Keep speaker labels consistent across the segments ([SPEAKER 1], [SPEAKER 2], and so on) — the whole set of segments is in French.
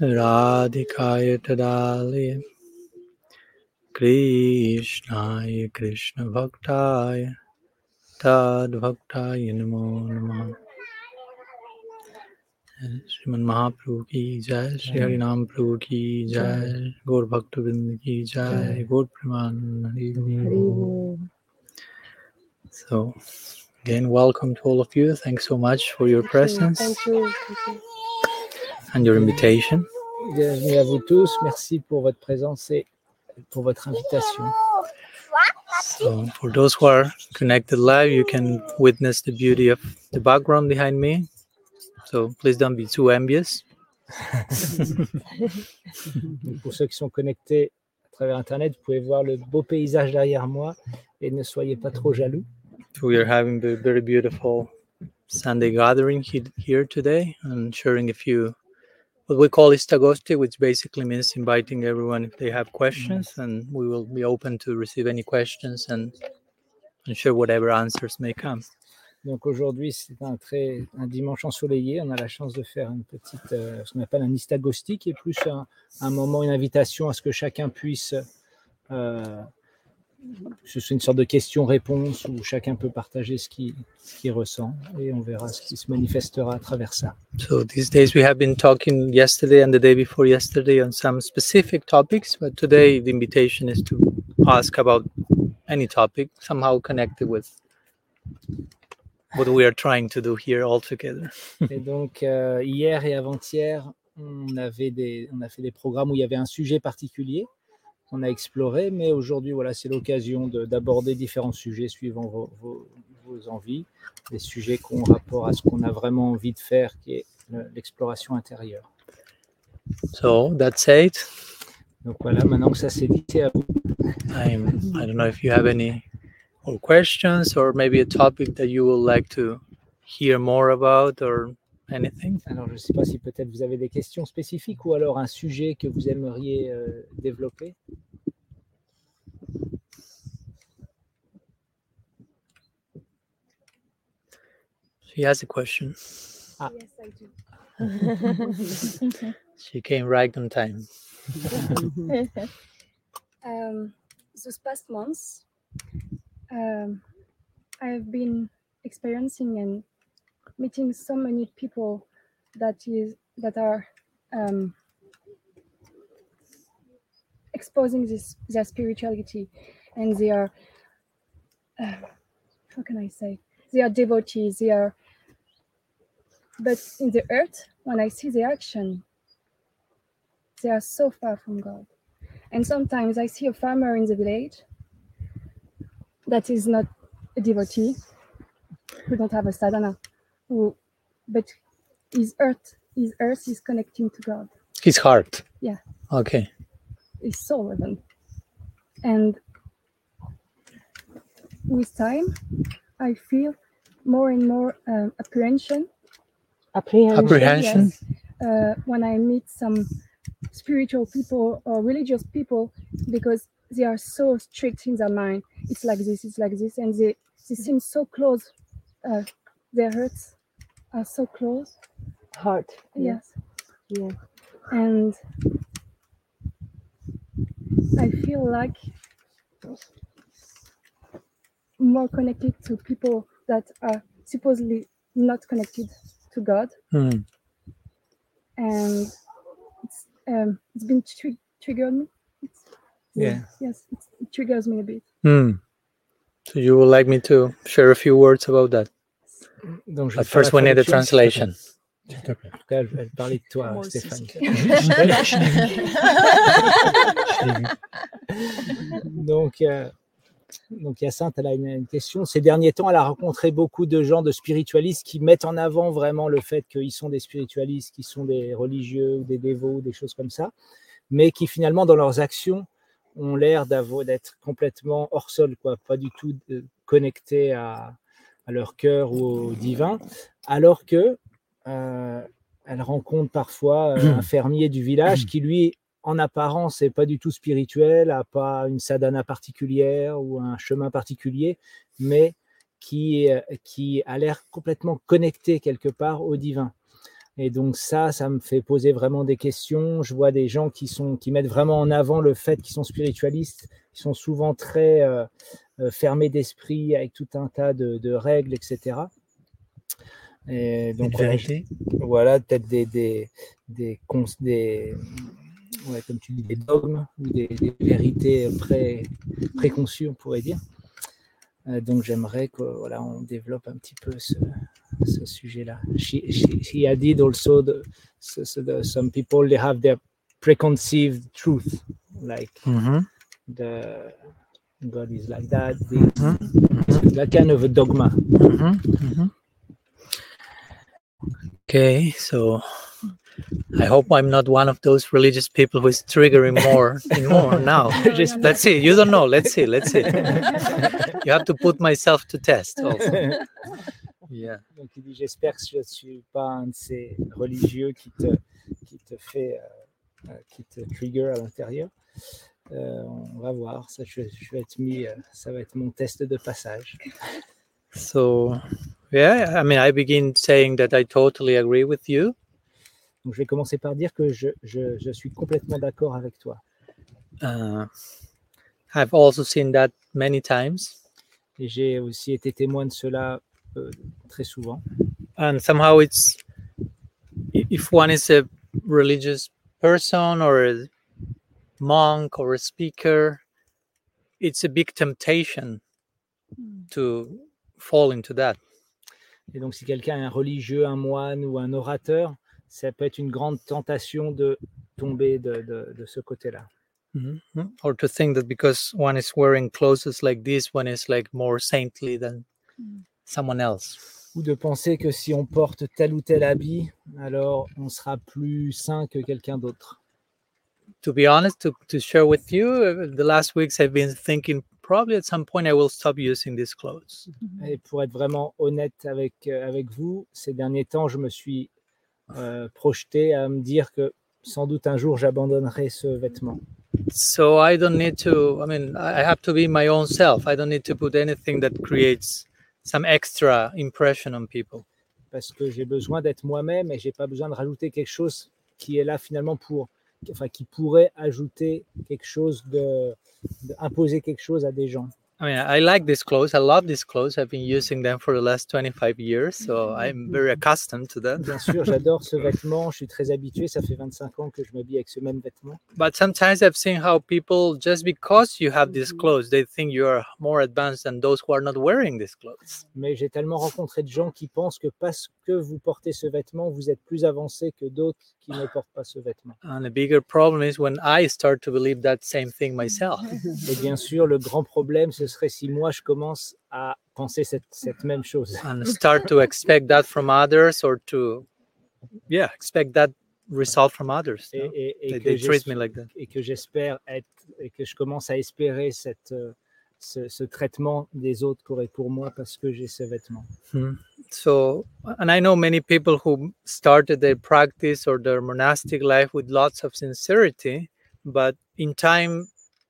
[SPEAKER 1] Radhikaya Tadalaya Krishnaya Krishna Bhaktaya Tad Bhaktaya Namo Namaha श्रीमन महाप्रभु की जय श्री हरि नाम प्रभु की जय गौर भक्त की जय गौर प्रमान So again, welcome to all of you. Thanks so much for your presence
[SPEAKER 2] Thank you. Thank you.
[SPEAKER 1] and your invitation.
[SPEAKER 3] Bienvenue à vous tous. Merci pour votre présence et pour votre invitation.
[SPEAKER 1] So for those who are connected live, you can witness the beauty of the background behind me. So please don't be too envious.
[SPEAKER 3] Pour ceux qui sont connectés à travers Internet, vous pouvez voir le beau paysage derrière moi et ne soyez pas trop jaloux.
[SPEAKER 1] We are having a very beautiful Sunday gathering here today and sharing a few what we call istagosti, which basically means inviting everyone if they have questions, mm-hmm. and we will be open to receive any questions and and share whatever answers may come.
[SPEAKER 3] Donc aujourd'hui, c'est un un dimanche ensoleillé. On a la chance de faire une petite, euh, ce qu'on appelle un istagosti, qui est plus un, moment, une invitation à ce que chacun puisse, euh, ce soit une sorte de question-réponse où chacun peut partager ce qu'il qu'il ressent et on verra ce qui se manifestera à travers ça.
[SPEAKER 1] So these days we have been talking yesterday and the day before yesterday on some specific topics, but today the invitation is to ask about any topic somehow connected with what we are trying to do here all together.
[SPEAKER 3] Et donc, euh, hier et avant-hier, on, avait des, on a fait des programmes où il y avait un sujet particulier qu'on a exploré, mais aujourd'hui, voilà, c'est l'occasion de- d'aborder différents sujets suivant vos, vos- vos envies, des sujets qui ont rapport à ce qu'on a vraiment envie de faire, qui est le- l'exploration intérieure.
[SPEAKER 1] So that said,
[SPEAKER 3] Donc voilà, maintenant que ça s'est dit, c'est à vous.
[SPEAKER 1] I'm, I don't know if you have any more questions or maybe a topic that you would like to hear more about or anything.
[SPEAKER 3] Alors, je ne sais pas si peut-être vous avez des questions spécifiques ou alors un sujet que vous aimeriez euh, développer.
[SPEAKER 1] She has a question.
[SPEAKER 2] Yes, I do.
[SPEAKER 1] She came right on time.
[SPEAKER 2] um, those past months, um, I have been experiencing and meeting so many people that is that are um, exposing this their spirituality, and they are uh, how can I say they are devotees. They are, but in the earth, when I see the action, they are so far from God. And sometimes I see a farmer in the village that is not a devotee, who don't have a sadhana, who, but his earth, his earth is connecting to God,
[SPEAKER 1] His heart.
[SPEAKER 2] Yeah.
[SPEAKER 1] Okay.
[SPEAKER 2] his soul even. And with time, I feel more and more um, apprehension
[SPEAKER 4] Apprehension.
[SPEAKER 1] Apprehension.
[SPEAKER 2] yes, uh, when I meet some spiritual people or religious people because they are so strict in their mind. It's like this, it's like this, and they, they seem so close. Uh, their hurts are so close.
[SPEAKER 4] Heart.
[SPEAKER 2] Yes.
[SPEAKER 4] Yeah.
[SPEAKER 2] And I feel like more connected to people that are supposedly not connected to God.
[SPEAKER 1] Hmm.
[SPEAKER 2] and it's um it's been tri- triggered me.
[SPEAKER 3] Yeah.
[SPEAKER 2] Yes, it triggers me a bit.
[SPEAKER 1] Hmm. So you would like me to share a few words about that?
[SPEAKER 3] Donc, je
[SPEAKER 1] But
[SPEAKER 3] vais faire
[SPEAKER 1] first,
[SPEAKER 3] la
[SPEAKER 1] we need a translation.
[SPEAKER 3] S'il elle, elle parlait de toi,
[SPEAKER 4] Moi.
[SPEAKER 3] Donc, euh, donc Hyacinthe, elle a une, une question. Ces derniers temps, elle a rencontré beaucoup de gens, de spiritualistes, qui mettent en avant vraiment le fait qu'ils sont des spiritualistes, qu'ils sont des religieux ou des dévots, des choses comme ça, mais qui finalement, dans leurs actions, ont l'air d'être complètement hors sol, quoi, pas du tout euh, connectés à, à leur cœur ou au divin, alors que euh, elle rencontre parfois euh, un fermier du village qui lui en apparence n'est pas du tout spirituel, n'a pas une sadhana particulière ou un chemin particulier, mais qui, qui a l'air complètement connecté quelque part au divin. Et donc ça, ça me fait poser vraiment des questions. Je vois des gens qui, sont, qui mettent vraiment en avant le fait qu'ils sont spiritualistes, qui sont souvent très euh, euh, fermés d'esprit avec tout un tas de, de règles, etc. Et donc voilà, peut-être des, des, des, des, ouais, comme tu dis, des dogmes ou des, des vérités pré, préconçues, on pourrait dire. Euh, donc j'aimerais qu'on voilà, on développe un petit peu ce, ce sujet-là. She, she, had dit also the, so, so the, some people they have their preconceived truth, like
[SPEAKER 1] Mhm.
[SPEAKER 3] the God is like that, the,
[SPEAKER 1] Mhm.
[SPEAKER 3] that kind of a dogma.
[SPEAKER 1] Mhm, mhm. Okay, so I hope I'm not one of those religious people who is triggering more and more now.
[SPEAKER 2] No,
[SPEAKER 3] Just-
[SPEAKER 1] Let's see. You don't know. Let's see. Let's see. You have to put myself to test also. Yeah.
[SPEAKER 3] Donc il dit j'espère que je ne suis pas un de ces religieux qui te, qui te fait, euh, euh, qui te trigger à l'intérieur. Euh, on va voir, ça, je, je vais être mis, euh, ça va être mon test de passage.
[SPEAKER 1] So, yeah, I mean, I begin saying that I totally agree with you.
[SPEAKER 3] Donc je vais commencer par dire que je, je, je suis complètement d'accord avec toi.
[SPEAKER 1] Uh, I've also seen that many times.
[SPEAKER 3] Et j'ai aussi été témoin de cela euh, très souvent.
[SPEAKER 1] and somehow it's if one is a religious person or a monk or a speaker it's a big temptation to fall into that
[SPEAKER 3] Et donc si quelqu'un est un religieux, un moine ou un orateur, ça peut être une grande tentation de tomber de, de, de ce côté-là.
[SPEAKER 1] Mhm. or to think that because one is wearing clothes like this one is like more saintly than
[SPEAKER 2] Mm.
[SPEAKER 1] someone else
[SPEAKER 3] ou de penser que si on porte tel ou tel habit, alors on sera plus saint que quelqu'un d'autre.
[SPEAKER 1] to be honest to, to share with you uh, the last weeks i've been thinking probably at some point i will stop using these clothes
[SPEAKER 3] Et pour être vraiment honnête avec, euh, avec vous, ces derniers temps, je me suis projeté à me dire que sans doute un jour j'abandonnerai ce vêtement.
[SPEAKER 1] so i don't need to i mean i I have to be my own self i don't need to put anything that creates some extra impression on people
[SPEAKER 3] Parce que j'ai besoin d'être moi-même et j'ai pas besoin de rajouter quelque chose qui est là finalement pour, enfin qui pourrait ajouter quelque chose de, de- imposer quelque chose à des gens.
[SPEAKER 1] I mean i like these clothes. I love these clothes. I've been using them for the last 25 years so i'm very accustomed to that.
[SPEAKER 3] Bien sûr, j'adore ce vêtement, je suis très habitué, ça fait 25 ans que je m'habille avec ce même vêtement.
[SPEAKER 1] but sometimes i've seen how people just because you have these clothes they think you are more advanced than those who are not wearing these clothes.
[SPEAKER 3] Mais j'ai tellement rencontré de gens qui pensent que parce que vous portez ce vêtement, vous êtes plus avancé que d'autres qui ne portent pas ce vêtement.
[SPEAKER 1] and the bigger problem is when i start to believe that same thing myself.
[SPEAKER 3] Et bien sûr, le grand problème, ce serait si moi, je commence à penser cette, cette même chose.
[SPEAKER 1] and start to expect that from others or to yeah expect that result from others
[SPEAKER 3] Et,
[SPEAKER 1] no?
[SPEAKER 3] et- et
[SPEAKER 1] they,
[SPEAKER 3] que
[SPEAKER 1] they treat
[SPEAKER 3] j'es-
[SPEAKER 1] me like that
[SPEAKER 3] et que j'espère être, et que je commence à espérer cette, euh, ce, ce traitement des autres qu'aurait pour moi parce que j'ai ce vêtement.
[SPEAKER 1] Hmm. so and i know many people who started their practice or their monastic life with lots of sincerity but in time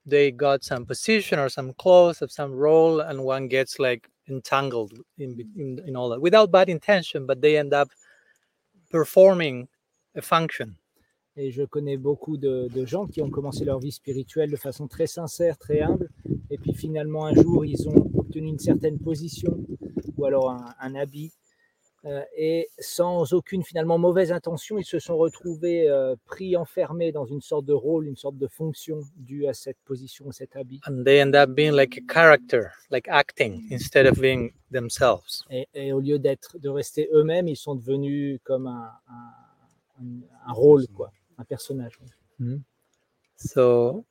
[SPEAKER 1] they got some position or some clothes of some role and one gets like entangled in, in in all that without bad intention but they end up performing a function.
[SPEAKER 3] Et je connais beaucoup de, de gens qui ont commencé leur vie spirituelle de façon très sincère, très humble, et puis finalement un jour ils ont obtenu une certaine position ou alors un, un habit, et sans aucune finalement mauvaise intention, ils se sont retrouvés euh, pris enfermés dans une sorte de rôle, une sorte de fonction due à cette position, à cet habit.
[SPEAKER 1] and they end up being like a character like acting instead of being themselves
[SPEAKER 3] Et, et au lieu d'être, de rester eux-mêmes, ils sont devenus comme un, un- un- rôle, quoi, un personnage.
[SPEAKER 1] So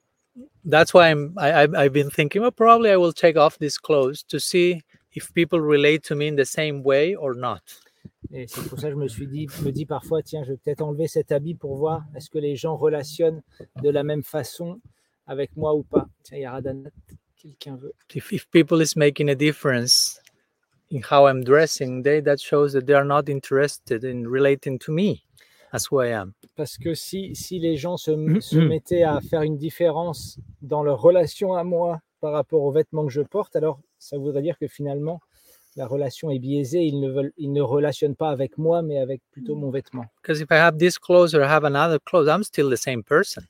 [SPEAKER 1] that's why I'm I, I've been thinking, well, probably I will take off these clothes to see if people relate to me in the same way or not.
[SPEAKER 3] Et c'est pour ça que je me suis dit, je me dis parfois, tiens, je vais peut-être enlever cet habit pour voir est-ce que les gens relationnent de la même façon avec moi ou pas. Tiens, il y a Radhanat, quelqu'un veut.
[SPEAKER 1] If, if people is making a difference in how I'm dressing, they that shows that they are not interested in relating to me. as who I am.
[SPEAKER 3] Parce que si, si les gens se, se mettaient à faire une différence dans leur relation à moi par rapport aux vêtements que je porte, alors ça voudrait dire que finalement, la relation est biaisée. Ils ne, veulent, ils ne relationnent pas avec moi, mais avec plutôt mon vêtement.
[SPEAKER 1] Because if I have this clothes or I have another clothes, I'm still the same person.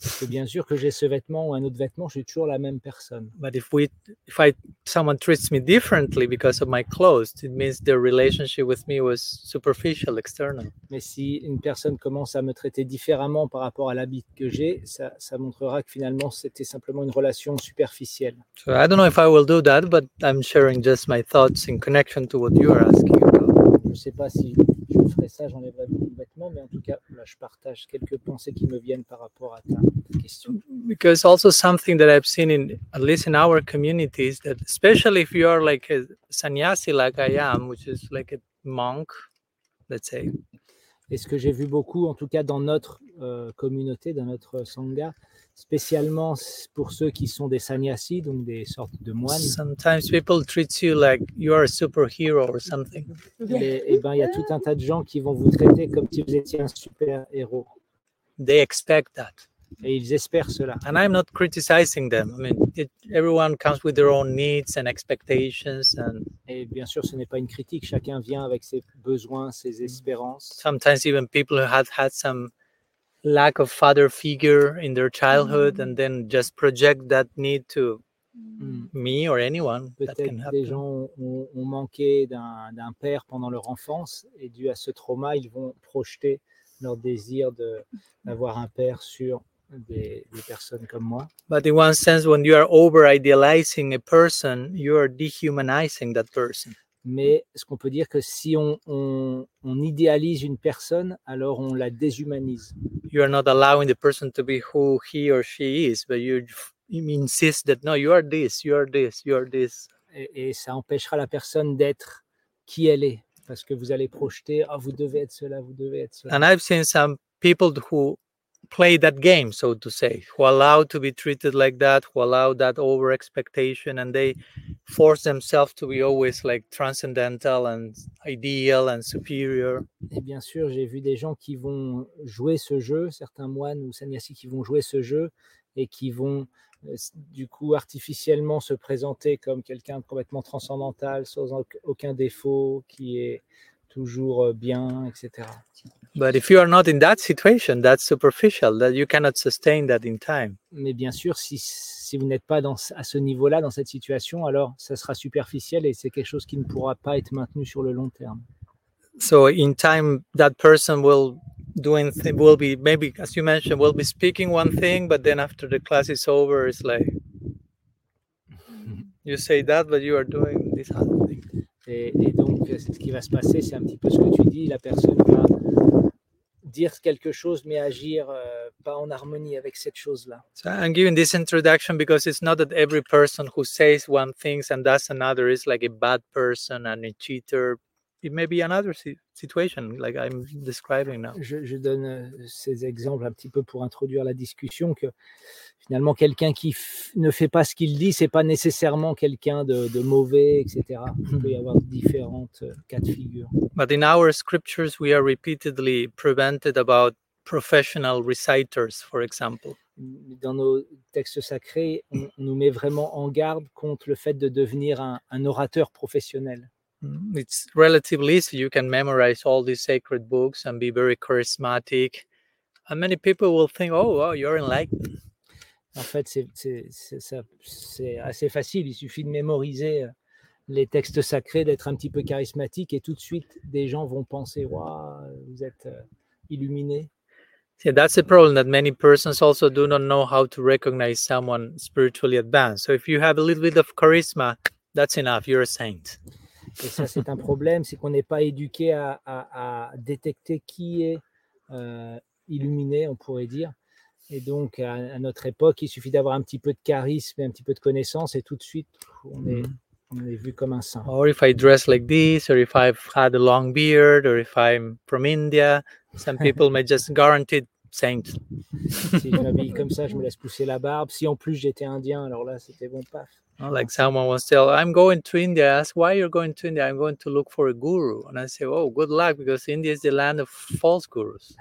[SPEAKER 3] Parce que bien sûr que j'ai ce vêtement ou un autre vêtement, je suis toujours la même personne.
[SPEAKER 1] But if we, if I, someone treats me differently because of my clothes, it means their relationship with me was superficial, external.
[SPEAKER 3] Mais si une personne commence à me traiter différemment par rapport à l'habit que j'ai, ça, ça montrera que finalement c'était simplement une relation superficielle.
[SPEAKER 1] So I don't know if I will do that, but I'm sharing just my thoughts in connection to what you are asking about.
[SPEAKER 3] Je sais pas si je ferai ça, j'enlèverai beaucoup de vêtements, mais en tout cas, là, je partage quelques pensées qui me viennent par rapport à ta, ta question.
[SPEAKER 1] Because also something that I've seen in at least in our communities that especially if you are like a sannyasi like I am, which is like a monk, let's say,
[SPEAKER 3] Et ce que j'ai vu beaucoup, en tout cas dans notre euh, communauté, dans notre sangha, spécialement pour ceux qui sont des sannyasis, donc des sortes de moines,
[SPEAKER 1] sometimes people treat you like you are a superhero or something.
[SPEAKER 3] et, et ben, il y a tout un tas de gens qui vont vous traiter comme si vous étiez un super héros.
[SPEAKER 1] They expect that.
[SPEAKER 3] Et ils espèrent cela.
[SPEAKER 1] And I'm not criticizing them. I mean, it, everyone comes with their own needs and expectations and
[SPEAKER 3] Et bien sûr, ce n'est pas une critique, chacun vient avec ses besoins, ses espérances.
[SPEAKER 1] sometimes even people who had had some lack of father figure in their childhood and then just project that need to
[SPEAKER 3] Mm.
[SPEAKER 1] me or anyone that
[SPEAKER 3] Peut-être
[SPEAKER 1] can
[SPEAKER 3] des gens ont, ont- manqué d'un père pendant leur enfance et dû à ce trauma, ils vont projeter leur désir de- d'avoir un père sur des, des personnes comme moi.
[SPEAKER 1] but in one sense when you are over idealizing a person you are dehumanizing that person
[SPEAKER 3] Mais ce qu'on peut dire que si on, on- on idéalise une personne, alors on la déshumanise?
[SPEAKER 1] you are not allowing the person to be who he or she is but you you insist that no you are this you are this you are this
[SPEAKER 3] Et, et ça empêchera la personne d'être qui elle est. Parce que vous allez projeter, ah, vous devez être cela, vous devez être cela.
[SPEAKER 1] and i've seen some people who play that game so to say who allow to be treated like that who allow that over expectation and they force themselves to be always like transcendental and ideal and superior.
[SPEAKER 3] Et bien sûr, j'ai vu des gens qui vont jouer ce jeu, certains moines ou sannyasis qui vont jouer ce jeu et qui vont euh, du coup artificiellement se présenter comme quelqu'un de complètement transcendantal, sans auc- aucun défaut, qui est toujours euh, bien, etc.
[SPEAKER 1] but if you are not in that situation that's superficial that you cannot sustain that in time
[SPEAKER 3] Mais bien sûr, si, si vous n'êtes pas dans, à ce niveau-là, dans cette situation, alors ça sera superficiel et c'est quelque chose qui ne pourra pas être maintenu sur le long terme.
[SPEAKER 1] so in time that person will doing th- will be maybe as you mentioned will be speaking one thing but then after the class is over it's like you say that but you are doing this other thing
[SPEAKER 3] Et, et donc, euh, ce qui va se passer, c'est un petit peu ce que tu dis, la personne va dire quelque chose, mais agir euh, pas en harmonie avec cette chose-là.
[SPEAKER 1] so i'm giving this introduction because it's not that every person who says one thing and does another is like a bad person and a cheater it may be another si- situation like i'm describing now
[SPEAKER 3] Je, je donne euh, ces exemples un petit peu pour introduire la discussion, que finalement, quelqu'un qui ne fait pas ce qu'il dit, c'est pas nécessairement quelqu'un de, de mauvais, etc. Il peut y avoir différentes euh, cas de figure.
[SPEAKER 1] But in our scriptures, we are repeatedly prevented about professional reciters, for example.
[SPEAKER 3] Dans nos textes sacrés, on, on nous met vraiment en garde contre le fait de devenir un, un orateur professionnel.
[SPEAKER 1] Mm, It's relatively easy. You can memorize all these sacred books and be very charismatic. And many people will think, oh, wow, you're enlightened.
[SPEAKER 3] En fait, c'est- c'est c'est ça- c'est assez facile. Il suffit de mémoriser euh, les textes sacrés, d'être un petit peu charismatique, et tout de suite, des gens vont penser Waouh, vous êtes euh, illuminé.
[SPEAKER 1] Yeah, that's the problem that many persons also do not know how to recognize someone spiritually advanced. So if you have a little bit of charisma, that's enough. You're a saint.
[SPEAKER 3] Et ça, c'est un problème c'est qu'on n'est pas éduqué à, à- à détecter qui est euh, illuminé, on pourrait dire. Et donc, à, à notre époque, il suffit d'avoir un petit peu de charisme et un petit peu de connaissance, et tout de suite, on est, on est vu comme un saint.
[SPEAKER 1] Or if I dress like this, or if I've had a long beard, or if I'm from India, some people may just guarantee saint.
[SPEAKER 3] Si je m'habille comme ça, je me laisse pousser la barbe. Si en plus j'étais indien, alors là, c'était bon paf.
[SPEAKER 1] Like someone was tell, I'm going to India. I ask why you're going to India? I'm going to look for a guru. And I say, oh, good luck because India is the land of false gurus.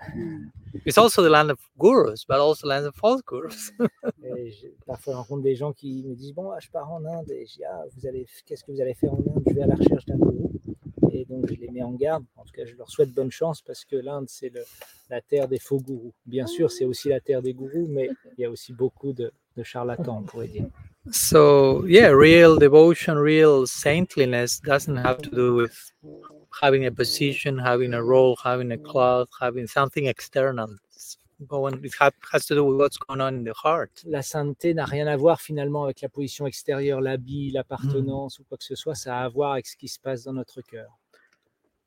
[SPEAKER 1] It's also the land of gurus, but also the land of false gurus.
[SPEAKER 3] Et je- parfois, je rencontre des gens qui me disent Bon, ah, je pars en Inde. Et je dis Ah, vous allez, qu'est-ce que vous allez faire en Inde? Je vais à la recherche d'un gourou. Et donc, je les mets en garde. En tout cas, je leur souhaite bonne chance parce que l'Inde, c'est la terre des faux gourous. Bien sûr, c'est aussi la terre des gourous, mais il y a aussi beaucoup de, de charlatans, on pourrait dire.
[SPEAKER 1] so yeah, real devotion, real saintliness doesn't have to do with having a position, having a role, having a cloth, having something external. It's going, it ha- has to do with what's going on in the heart.
[SPEAKER 3] La sainteté n'a rien à voir finalement avec la position extérieure, l'habit, l'appartenance ou quoi que ce soit. Ça a à voir avec ce qui se passe dans notre cœur.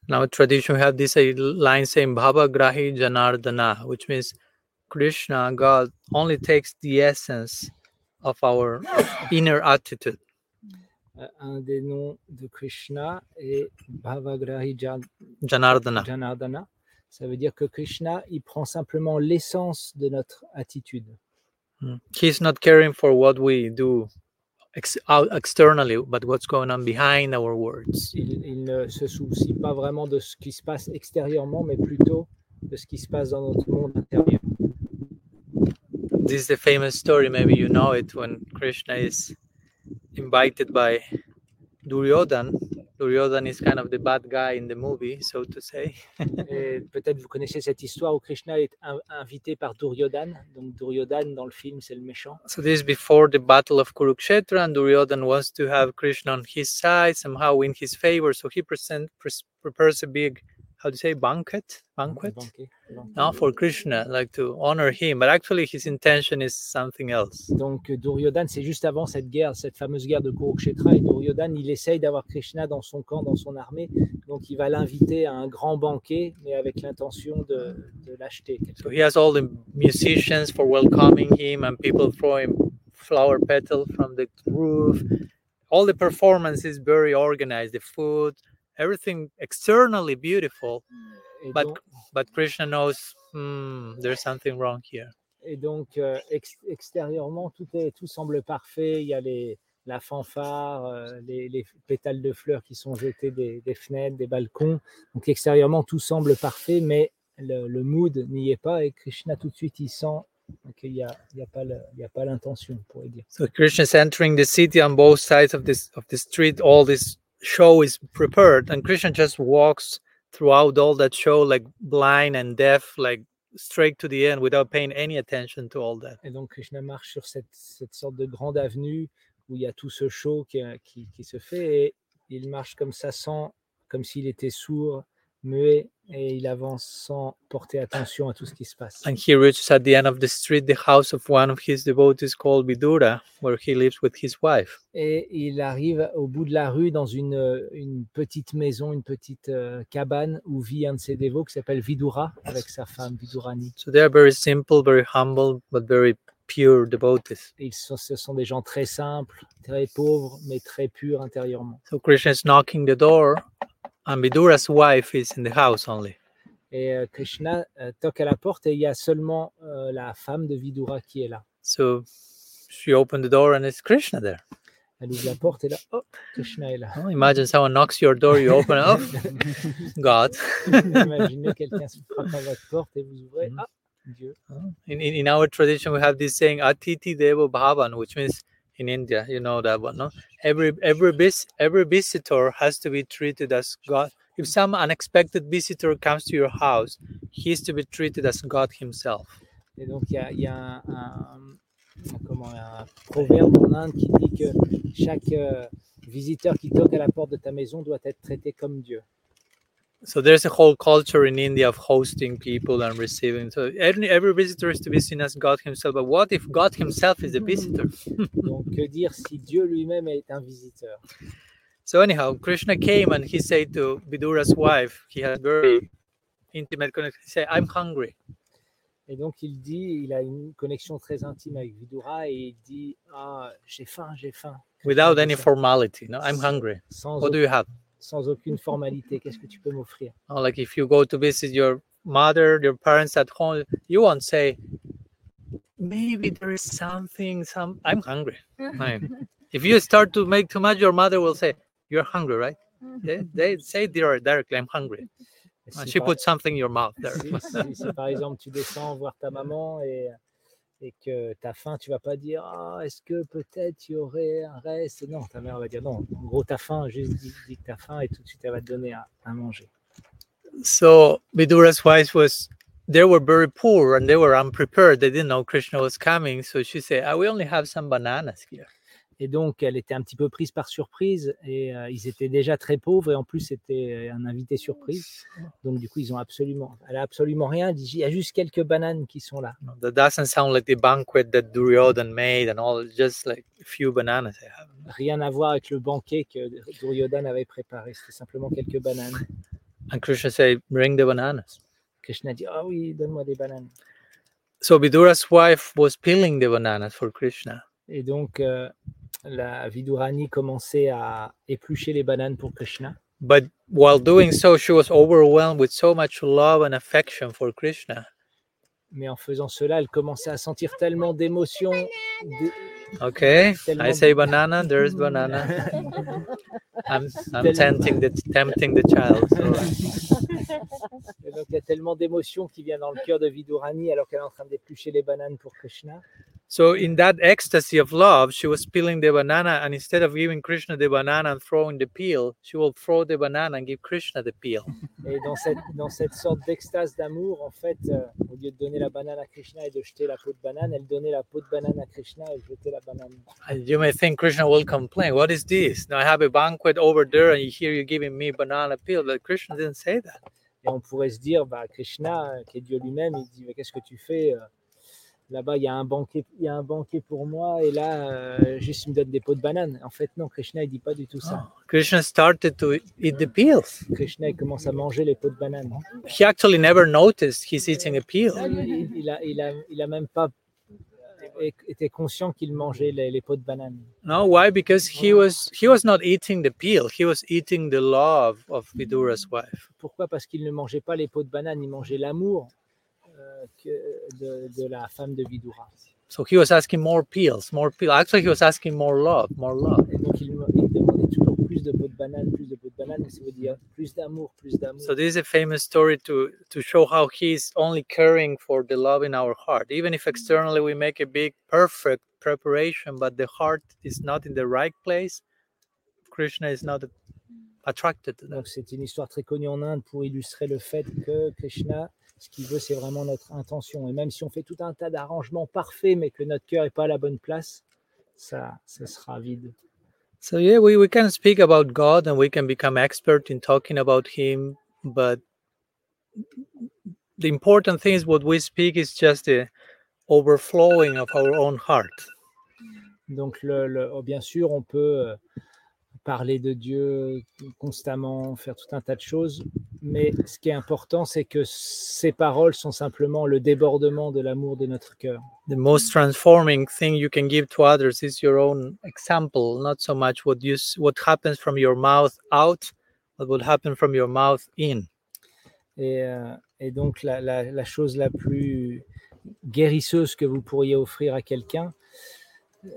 [SPEAKER 1] Now, tradition, we have this line saying Bhava Grahi Janardana, which means Krishna, God, only takes the essence of our inner attitude.
[SPEAKER 3] Un des noms de Krishna est Bhavagrahi Jan-
[SPEAKER 1] Janardana.
[SPEAKER 3] Janardana. Ça veut dire que Krishna, il prend simplement l'essence de notre attitude.
[SPEAKER 1] Mm. He's not caring for what we do ex- out externally, but what's going on behind our words.
[SPEAKER 3] Il, il ne se soucie pas vraiment de ce qui se passe extérieurement, mais plutôt de ce qui se passe dans notre monde intérieur.
[SPEAKER 1] This is the famous story, maybe you know it, when Krishna is invited by Duryodhan. Duryodhan is kind of the bad guy in the movie, so to say.
[SPEAKER 3] Peut-être vous connaissez cette histoire où Krishna est in- invité par Duryodhan. Donc Duryodhan dans le film, c'est le méchant.
[SPEAKER 1] So this is before the battle of Kurukshetra, and Duryodhan wants to have Krishna on his side, somehow win his favor. So he present, pres- prepares a big, how do you say, banquet? Banquet?
[SPEAKER 3] Banquet, banquet.
[SPEAKER 1] No, for Krishna, like to honor him. But actually, his intention is something else.
[SPEAKER 3] Donc Duryodhan, c'est juste avant cette guerre, cette fameuse guerre de Kurukshetra. Et Duryodhan, il essaye d'avoir Krishna dans son camp, dans son armée. Donc il va l'inviter à un grand banquet, mais avec l'intention de, de l'acheter.
[SPEAKER 1] So he has all the musicians for welcoming him, and people throwing flower petals from the roof. All the performance is very organized. The food, everything externally beautiful.
[SPEAKER 3] Et
[SPEAKER 1] But
[SPEAKER 3] donc,
[SPEAKER 1] but Krishna knows hmm, there's something wrong here.
[SPEAKER 3] et donc, euh, ex- extérieurement, tout, est, tout semble parfait. Il y a les, la fanfare, euh, les, les pétales de fleurs qui sont jetés des, des fenêtres, des balcons. Donc extérieurement, tout semble parfait, mais le, le mood n'y est pas. Et Krishna, tout de suite, il sent qu'il n'y a, il y a a pas l'intention, on pourrait dire.
[SPEAKER 1] So Krishna's entering the city on both sides of this of the street. All this show is prepared, and Krishna just walks throughout all that show like blind and deaf, like straight to the end without paying any attention to all that.
[SPEAKER 3] Et donc Krishna marche sur cette, cette sorte de grande avenue où il y a tout ce show qui, qui, qui se fait et il marche comme ça sans, comme s'il était sourd, muet et il avance sans porter attention à tout ce qui se passe.
[SPEAKER 1] And he reaches at the end of the street the house of one of his devotees called Vidura, where he lives with his wife.
[SPEAKER 3] Et il arrive au bout de la rue dans une, une petite maison, une petite euh, cabane où vit un de ses dévots qui s'appelle Vidura avec sa femme Vidurani.
[SPEAKER 1] So they are very simple, very humble, but very pure devotees.
[SPEAKER 3] Ils sont, ce sont des gens très simples, très pauvres, mais très purs intérieurement.
[SPEAKER 1] So Krishna is knocking the door, and Vidura's wife is in the house only.
[SPEAKER 3] Et euh, Krishna euh, toque à la porte et il y a seulement euh, la femme de Vidura qui est là.
[SPEAKER 1] So she opened the door, and it's Krishna there.
[SPEAKER 3] Elle ouvre la porte et là, oh, Krishna est là.
[SPEAKER 1] Oh, imagine someone knocks your door, you open it. Oh, God.
[SPEAKER 3] Imaginez quelqu'un se frappe à votre porte et vous ouvrez.
[SPEAKER 1] Mhm.
[SPEAKER 3] Ah, Dieu.
[SPEAKER 1] In, in, in our tradition, we have this saying "Atiti Devo Bhavan," which means in India, you know that one, no? Every every vis, every visitor has to be treated as God. If some unexpected visitor comes to your house, he is to be treated as God Himself.
[SPEAKER 3] Et donc, il y a, y a un, un- comment, un proverbe en Inde qui dit que chaque euh, visiteur qui toque à la porte de ta maison doit être traité comme Dieu.
[SPEAKER 1] So there's a whole culture in India of hosting people and receiving. So every, every visitor is to be seen as God Himself. But what if God Himself is the visitor?
[SPEAKER 3] Donc, que dire si Dieu lui-même est un visiteur
[SPEAKER 1] So anyhow, Krishna came and he said to Vidura's wife, he had very intimate connection. He said, "I'm hungry."
[SPEAKER 3] Et donc, il dit, il a une connexion très intime avec Vidura et il dit Ah, j'ai faim, j'ai faim.
[SPEAKER 1] without any formality. No, I'm hungry.
[SPEAKER 3] Sans,
[SPEAKER 1] What do you have?
[SPEAKER 3] Sans aucune formalité. Qu'est-ce que tu peux m'offrir?
[SPEAKER 1] Oh, like if you go to visit your mother, your parents at home, you won't say, maybe there is something, some I'm hungry. If you start to make too much, your mother will say, You're hungry, right? They, they say dir- directly, I'm hungry.
[SPEAKER 3] Si
[SPEAKER 1] she
[SPEAKER 3] par-
[SPEAKER 1] put something in your mouth there.
[SPEAKER 3] si, si- si, par exemple tu descends voir ta maman et, et que tu as faim, tu vas pas dire Ah, est-ce que peut-être il y aurait un reste? Non, ta mère va dire non. En gros, tu as faim, juste dis, dis que tu as faim et tout de suite elle va te donner à, à manger.
[SPEAKER 1] So Vidura's wife was they were very poor and they were unprepared. They didn't know Krishna was coming. So she said, I we only have some bananas here.
[SPEAKER 3] Et donc, elle était un petit peu prise par surprise et euh, ils étaient déjà très pauvres et en plus, c'était un invité surprise. Donc, du coup, ils ont absolument, elle a absolument rien. Elle dit, Il y a juste quelques bananes qui sont là.
[SPEAKER 1] That doesn't sound like the banquet that Duryodhan made and all, just like a few bananas.
[SPEAKER 3] Rien à voir avec le banquet que Duryodhana avait préparé. C'était simplement quelques bananes.
[SPEAKER 1] And Krishna said, Bring the bananas.
[SPEAKER 3] Krishna dit, ah oui, donne-moi des bananes.
[SPEAKER 1] So Vidura's wife was peeling the bananas for Krishna.
[SPEAKER 3] Et donc, euh, la Vidurani commençait à éplucher les bananes pour Krishna.
[SPEAKER 1] But while doing so, she was overwhelmed with so much love and affection for Krishna.
[SPEAKER 3] Mais en faisant cela, elle commençait à sentir tellement d'émotions. de-
[SPEAKER 1] Okay, I say banana, there's banana. I'm, I'm tempting the tempting the child. So.
[SPEAKER 3] Et donc, il y a tellement d'émotions qui viennent dans le cœur de Vidurani alors qu'elle est en train d'éplucher les bananes pour Krishna.
[SPEAKER 1] So in that ecstasy of love, she was peeling the banana, and instead of giving Krishna the banana and throwing the peel, she will throw the banana and give Krishna the peel.
[SPEAKER 3] Et dans cette, dans cette sorte d'extase d'amour, en fait, euh, au lieu de donner la banane à Krishna et de jeter la peau de banane, elle donnait la peau de banane à Krishna et jetait la banane.
[SPEAKER 1] And you may think Krishna will complain. What is this? Now I have a banquet over there, and here you hear you giving me banana peel. But Krishna didn't say that.
[SPEAKER 3] Et on pourrait se dire, bah, Krishna, euh, qui est Dieu lui-même, il dit, mais qu'est-ce que tu fais euh, Là-bas, il y a un banquet, il y a un banquet pour moi, et là, euh, juste il me donne des pots de banane. En fait, non, Krishna, il dit pas du tout ça.
[SPEAKER 1] Oh, Krishna started to eat the peels.
[SPEAKER 3] Krishna, il commence à manger les pots de banane.
[SPEAKER 1] He actually never noticed he's eating a peel.
[SPEAKER 3] Il, il a, il, a, il a même pas été conscient qu'il mangeait les, les pots de banane.
[SPEAKER 1] No, why? Because he was he was not eating the peel. He was eating the love of Vidura's wife.
[SPEAKER 3] Pourquoi? Parce qu'il ne mangeait pas les pots de banane, il mangeait l'amour de, de la femme de Vidura.
[SPEAKER 1] So he was asking more peels, more peel. Actually, he was asking more love, more love.
[SPEAKER 3] Et donc, il, il demandait toujours plus de pots de banane, plus de pots de banane, ça veut dire plus d'amour, plus d'amour.
[SPEAKER 1] So this is a famous story to to show how he's only caring for the love in our heart. Even if externally we make a big, perfect preparation, but the heart is not in the right place, Krishna is not attracted to that.
[SPEAKER 3] Donc, c'est une histoire très connue en Inde pour illustrer le fait que Krishna, ce qu'il veut, c'est vraiment notre intention. Et même si on fait tout un tas d'arrangements parfaits, mais que notre cœur n'est pas à la bonne place, ça, ça sera vide.
[SPEAKER 1] So yeah, we, we can speak about God and we can become expert in talking about Him, but the important thing is what we speak is just the overflowing of our own heart.
[SPEAKER 3] Donc, le, le- oh, bien sûr, on peut euh, parler de Dieu constamment, faire tout un tas de choses, mais ce qui est important, c'est que ces paroles sont simplement le débordement de l'amour de notre cœur.
[SPEAKER 1] The most transforming thing you can give to others is your own example, not so much what you what happens from your mouth out, but what happens from your mouth in.
[SPEAKER 3] Et, euh, et donc, la, la- la chose la plus guérisseuse que vous pourriez offrir à quelqu'un, euh,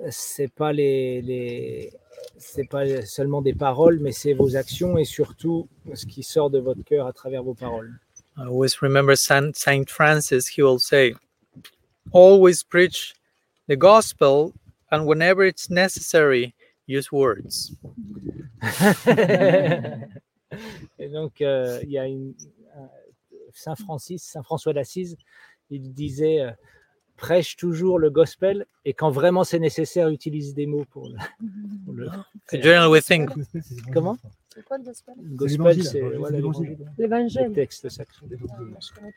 [SPEAKER 3] c'est pas les, les c'est pas seulement des paroles, mais c'est vos actions et surtout ce qui sort de votre cœur à travers vos paroles.
[SPEAKER 1] I always remember Saint, Saint Francis, he will say, always preach the gospel, and whenever it's necessary, use words.
[SPEAKER 3] et donc, euh, il y a une, un- Saint Francis, Saint François d'Assise, il disait euh, prêche toujours le gospel et quand vraiment c'est nécessaire, utilise des mots pour le. pour le-
[SPEAKER 1] think
[SPEAKER 3] Comment
[SPEAKER 2] C'est quoi le gospel
[SPEAKER 3] Le gospel,
[SPEAKER 5] l'évangile,
[SPEAKER 3] c'est
[SPEAKER 5] l'évangile.
[SPEAKER 3] le texte sacré.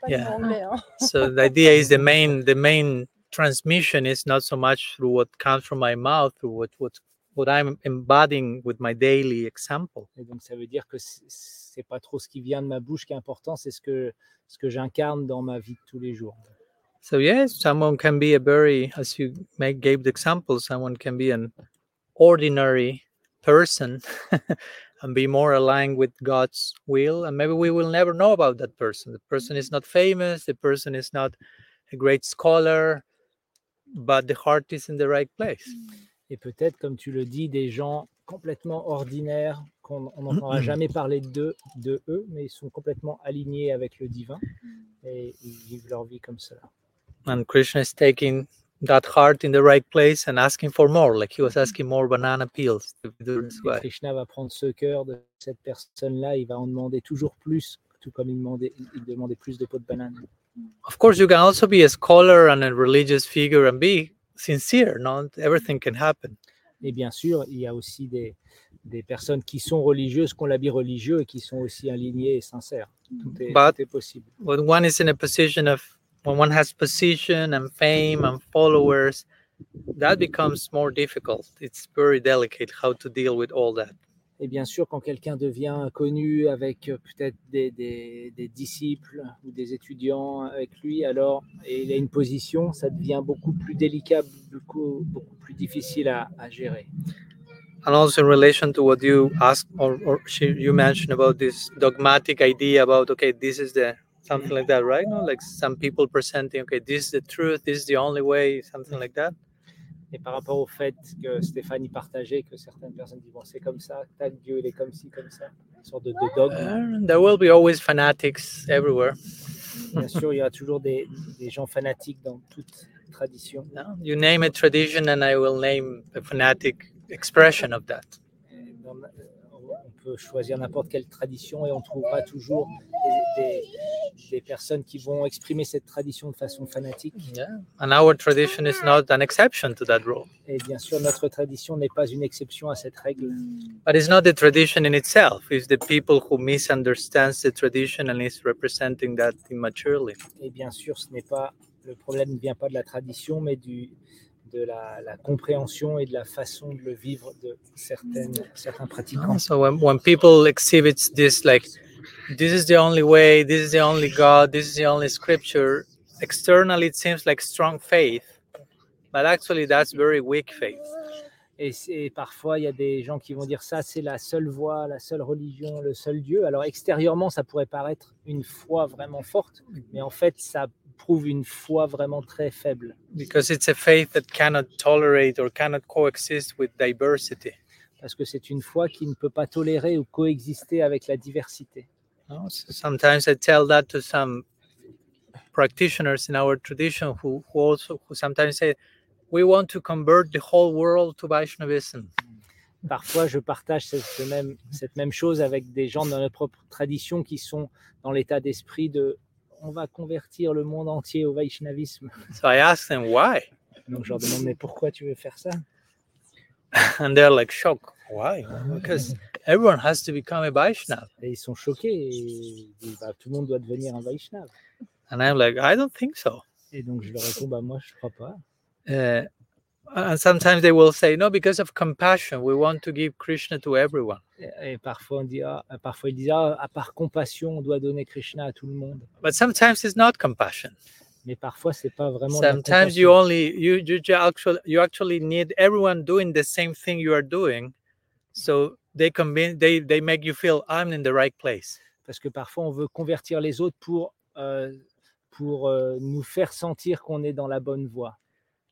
[SPEAKER 2] Pas
[SPEAKER 1] Yeah.
[SPEAKER 2] Hein.
[SPEAKER 1] so. The idea is the main the main transmission is not so much through what comes from my mouth, through what what what I'm embodying with my daily example.
[SPEAKER 3] Et donc ça veut dire que c'est- c'est pas trop ce qui vient de ma bouche qui est important, c'est ce que ce que j'incarne dans ma vie de tous les jours.
[SPEAKER 1] So yes, someone can be a very, as you make gave the example, someone can be an ordinary person, and be more aligned with God's will. And maybe we will never know about that person. The person is not famous, the person is not a great scholar, but the heart is in the right place.
[SPEAKER 3] Et peut-être, comme tu le dis, des gens complètement ordinaires, qu'on on n'entendra mm-hmm. jamais parler d'eux, de eux, mais ils sont complètement alignés avec le divin et ils vivent leur vie comme cela.
[SPEAKER 1] And Krishna is taking that heart in the right place and asking for more, like he was asking more banana peels.
[SPEAKER 3] Krishna va prendre ce cœur de cette personne-là, il va en demander toujours plus, tout comme il demandait, il demandait plus de pots de banane.
[SPEAKER 1] Of course, you can also be a scholar and a religious figure and be sincere. Not everything can happen.
[SPEAKER 3] Et bien sûr, il y a aussi des, des personnes qui sont religieuses, qui ont l'habit religieux et qui sont aussi alignées et sincères. Tout est,
[SPEAKER 1] But-
[SPEAKER 3] tout est possible.
[SPEAKER 1] When one is in a position of when one has position and fame and followers, that becomes more difficult. It's very delicate how to deal with all that.
[SPEAKER 3] Et bien sûr, quand quelqu'un devient connu avec euh, peut-être des, des- des disciples ou des étudiants avec lui, alors et il a une position, ça devient beaucoup plus délicat, beaucoup, beaucoup plus difficile à, à gérer.
[SPEAKER 1] and also in relation to what you asked or, or she, you mentioned about this dogmatic idea about okay this is the something like that right no like some people presenting okay this is the truth this is the only way something like that
[SPEAKER 3] Et par rapport au fait que Stéphanie partageait, que certaines personnes disent bon, c'est comme ça, tac, Dieu il est comme ci, comme ça, une sorte de, de dogme.
[SPEAKER 1] Uh, there will be always fanatics everywhere
[SPEAKER 3] Bien sûr, il y aura toujours des, des gens fanatiques dans toute tradition.
[SPEAKER 1] no? you name a tradition and i will name a fanatic expression of that
[SPEAKER 3] dans- on peut choisir n'importe quelle tradition et on trouvera toujours des, des- des personnes qui vont exprimer cette tradition de façon fanatique.
[SPEAKER 1] yeah and our tradition is not an exception to that rule
[SPEAKER 3] Et bien sûr, notre tradition n'est pas une exception à cette règle.
[SPEAKER 1] but it's not the tradition in itself it's the people who misunderstands the tradition and is representing that immaturely
[SPEAKER 3] Et bien sûr, ce n'est pas le problème ne vient pas de la tradition, mais du, de la, la compréhension et de la façon de le vivre de certaines, certains pratiquants.
[SPEAKER 1] Oh, So when, when people exhibit this like this is the only way, this is the only God, this is the only scripture, externally it seems like strong faith, but actually that's very weak faith.
[SPEAKER 3] Et, c'est- parfois, il y a des gens qui vont dire ça, c'est la seule voie, la seule religion, le seul Dieu. Alors extérieurement, ça pourrait paraître une foi vraiment forte, mais en fait, ça prouve une foi vraiment très faible.
[SPEAKER 1] Because it's a faith that cannot tolerate or cannot coexist with diversity.
[SPEAKER 3] Parce que c'est une foi qui ne peut pas tolérer ou coexister avec la diversité.
[SPEAKER 1] No? So sometimes I tell that to some practitioners in our tradition who, who also who sometimes say, we want to convert the whole world to Vaishnavism.
[SPEAKER 3] Parfois, je partage cette ce même, cette même chose avec des gens dans notre propre tradition qui sont dans l'état d'esprit de on va convertir le monde entier au Vaishnavisme.
[SPEAKER 1] So I ask them why?
[SPEAKER 3] Donc je leur demande mais pourquoi tu veux faire ça?
[SPEAKER 1] And they're like shocked. Why? Because everyone has to become a Vaishnav.
[SPEAKER 3] Et ils sont choqués et ils disent bah, tout le monde doit devenir un Vaishnav.
[SPEAKER 1] And I'm like, I don't think so.
[SPEAKER 3] Et donc je leur réponds bah moi je crois pas.
[SPEAKER 1] Uh, and sometimes they will say, no, because of compassion, we want to give Krishna to everyone.
[SPEAKER 3] Et, parfois on dit ah, parfois ils disent ah, à part compassion on doit donner Krishna à tout le monde.
[SPEAKER 1] But sometimes it's not compassion.
[SPEAKER 3] Mais parfois c'est pas vraiment.
[SPEAKER 1] Sometimes you only you you actually you actually need everyone doing the same thing you are doing, so they convince they they make you feel I'm in the right place.
[SPEAKER 3] parce que parfois on veut convertir les autres pour euh, pour euh, nous faire sentir qu'on est dans la bonne voie.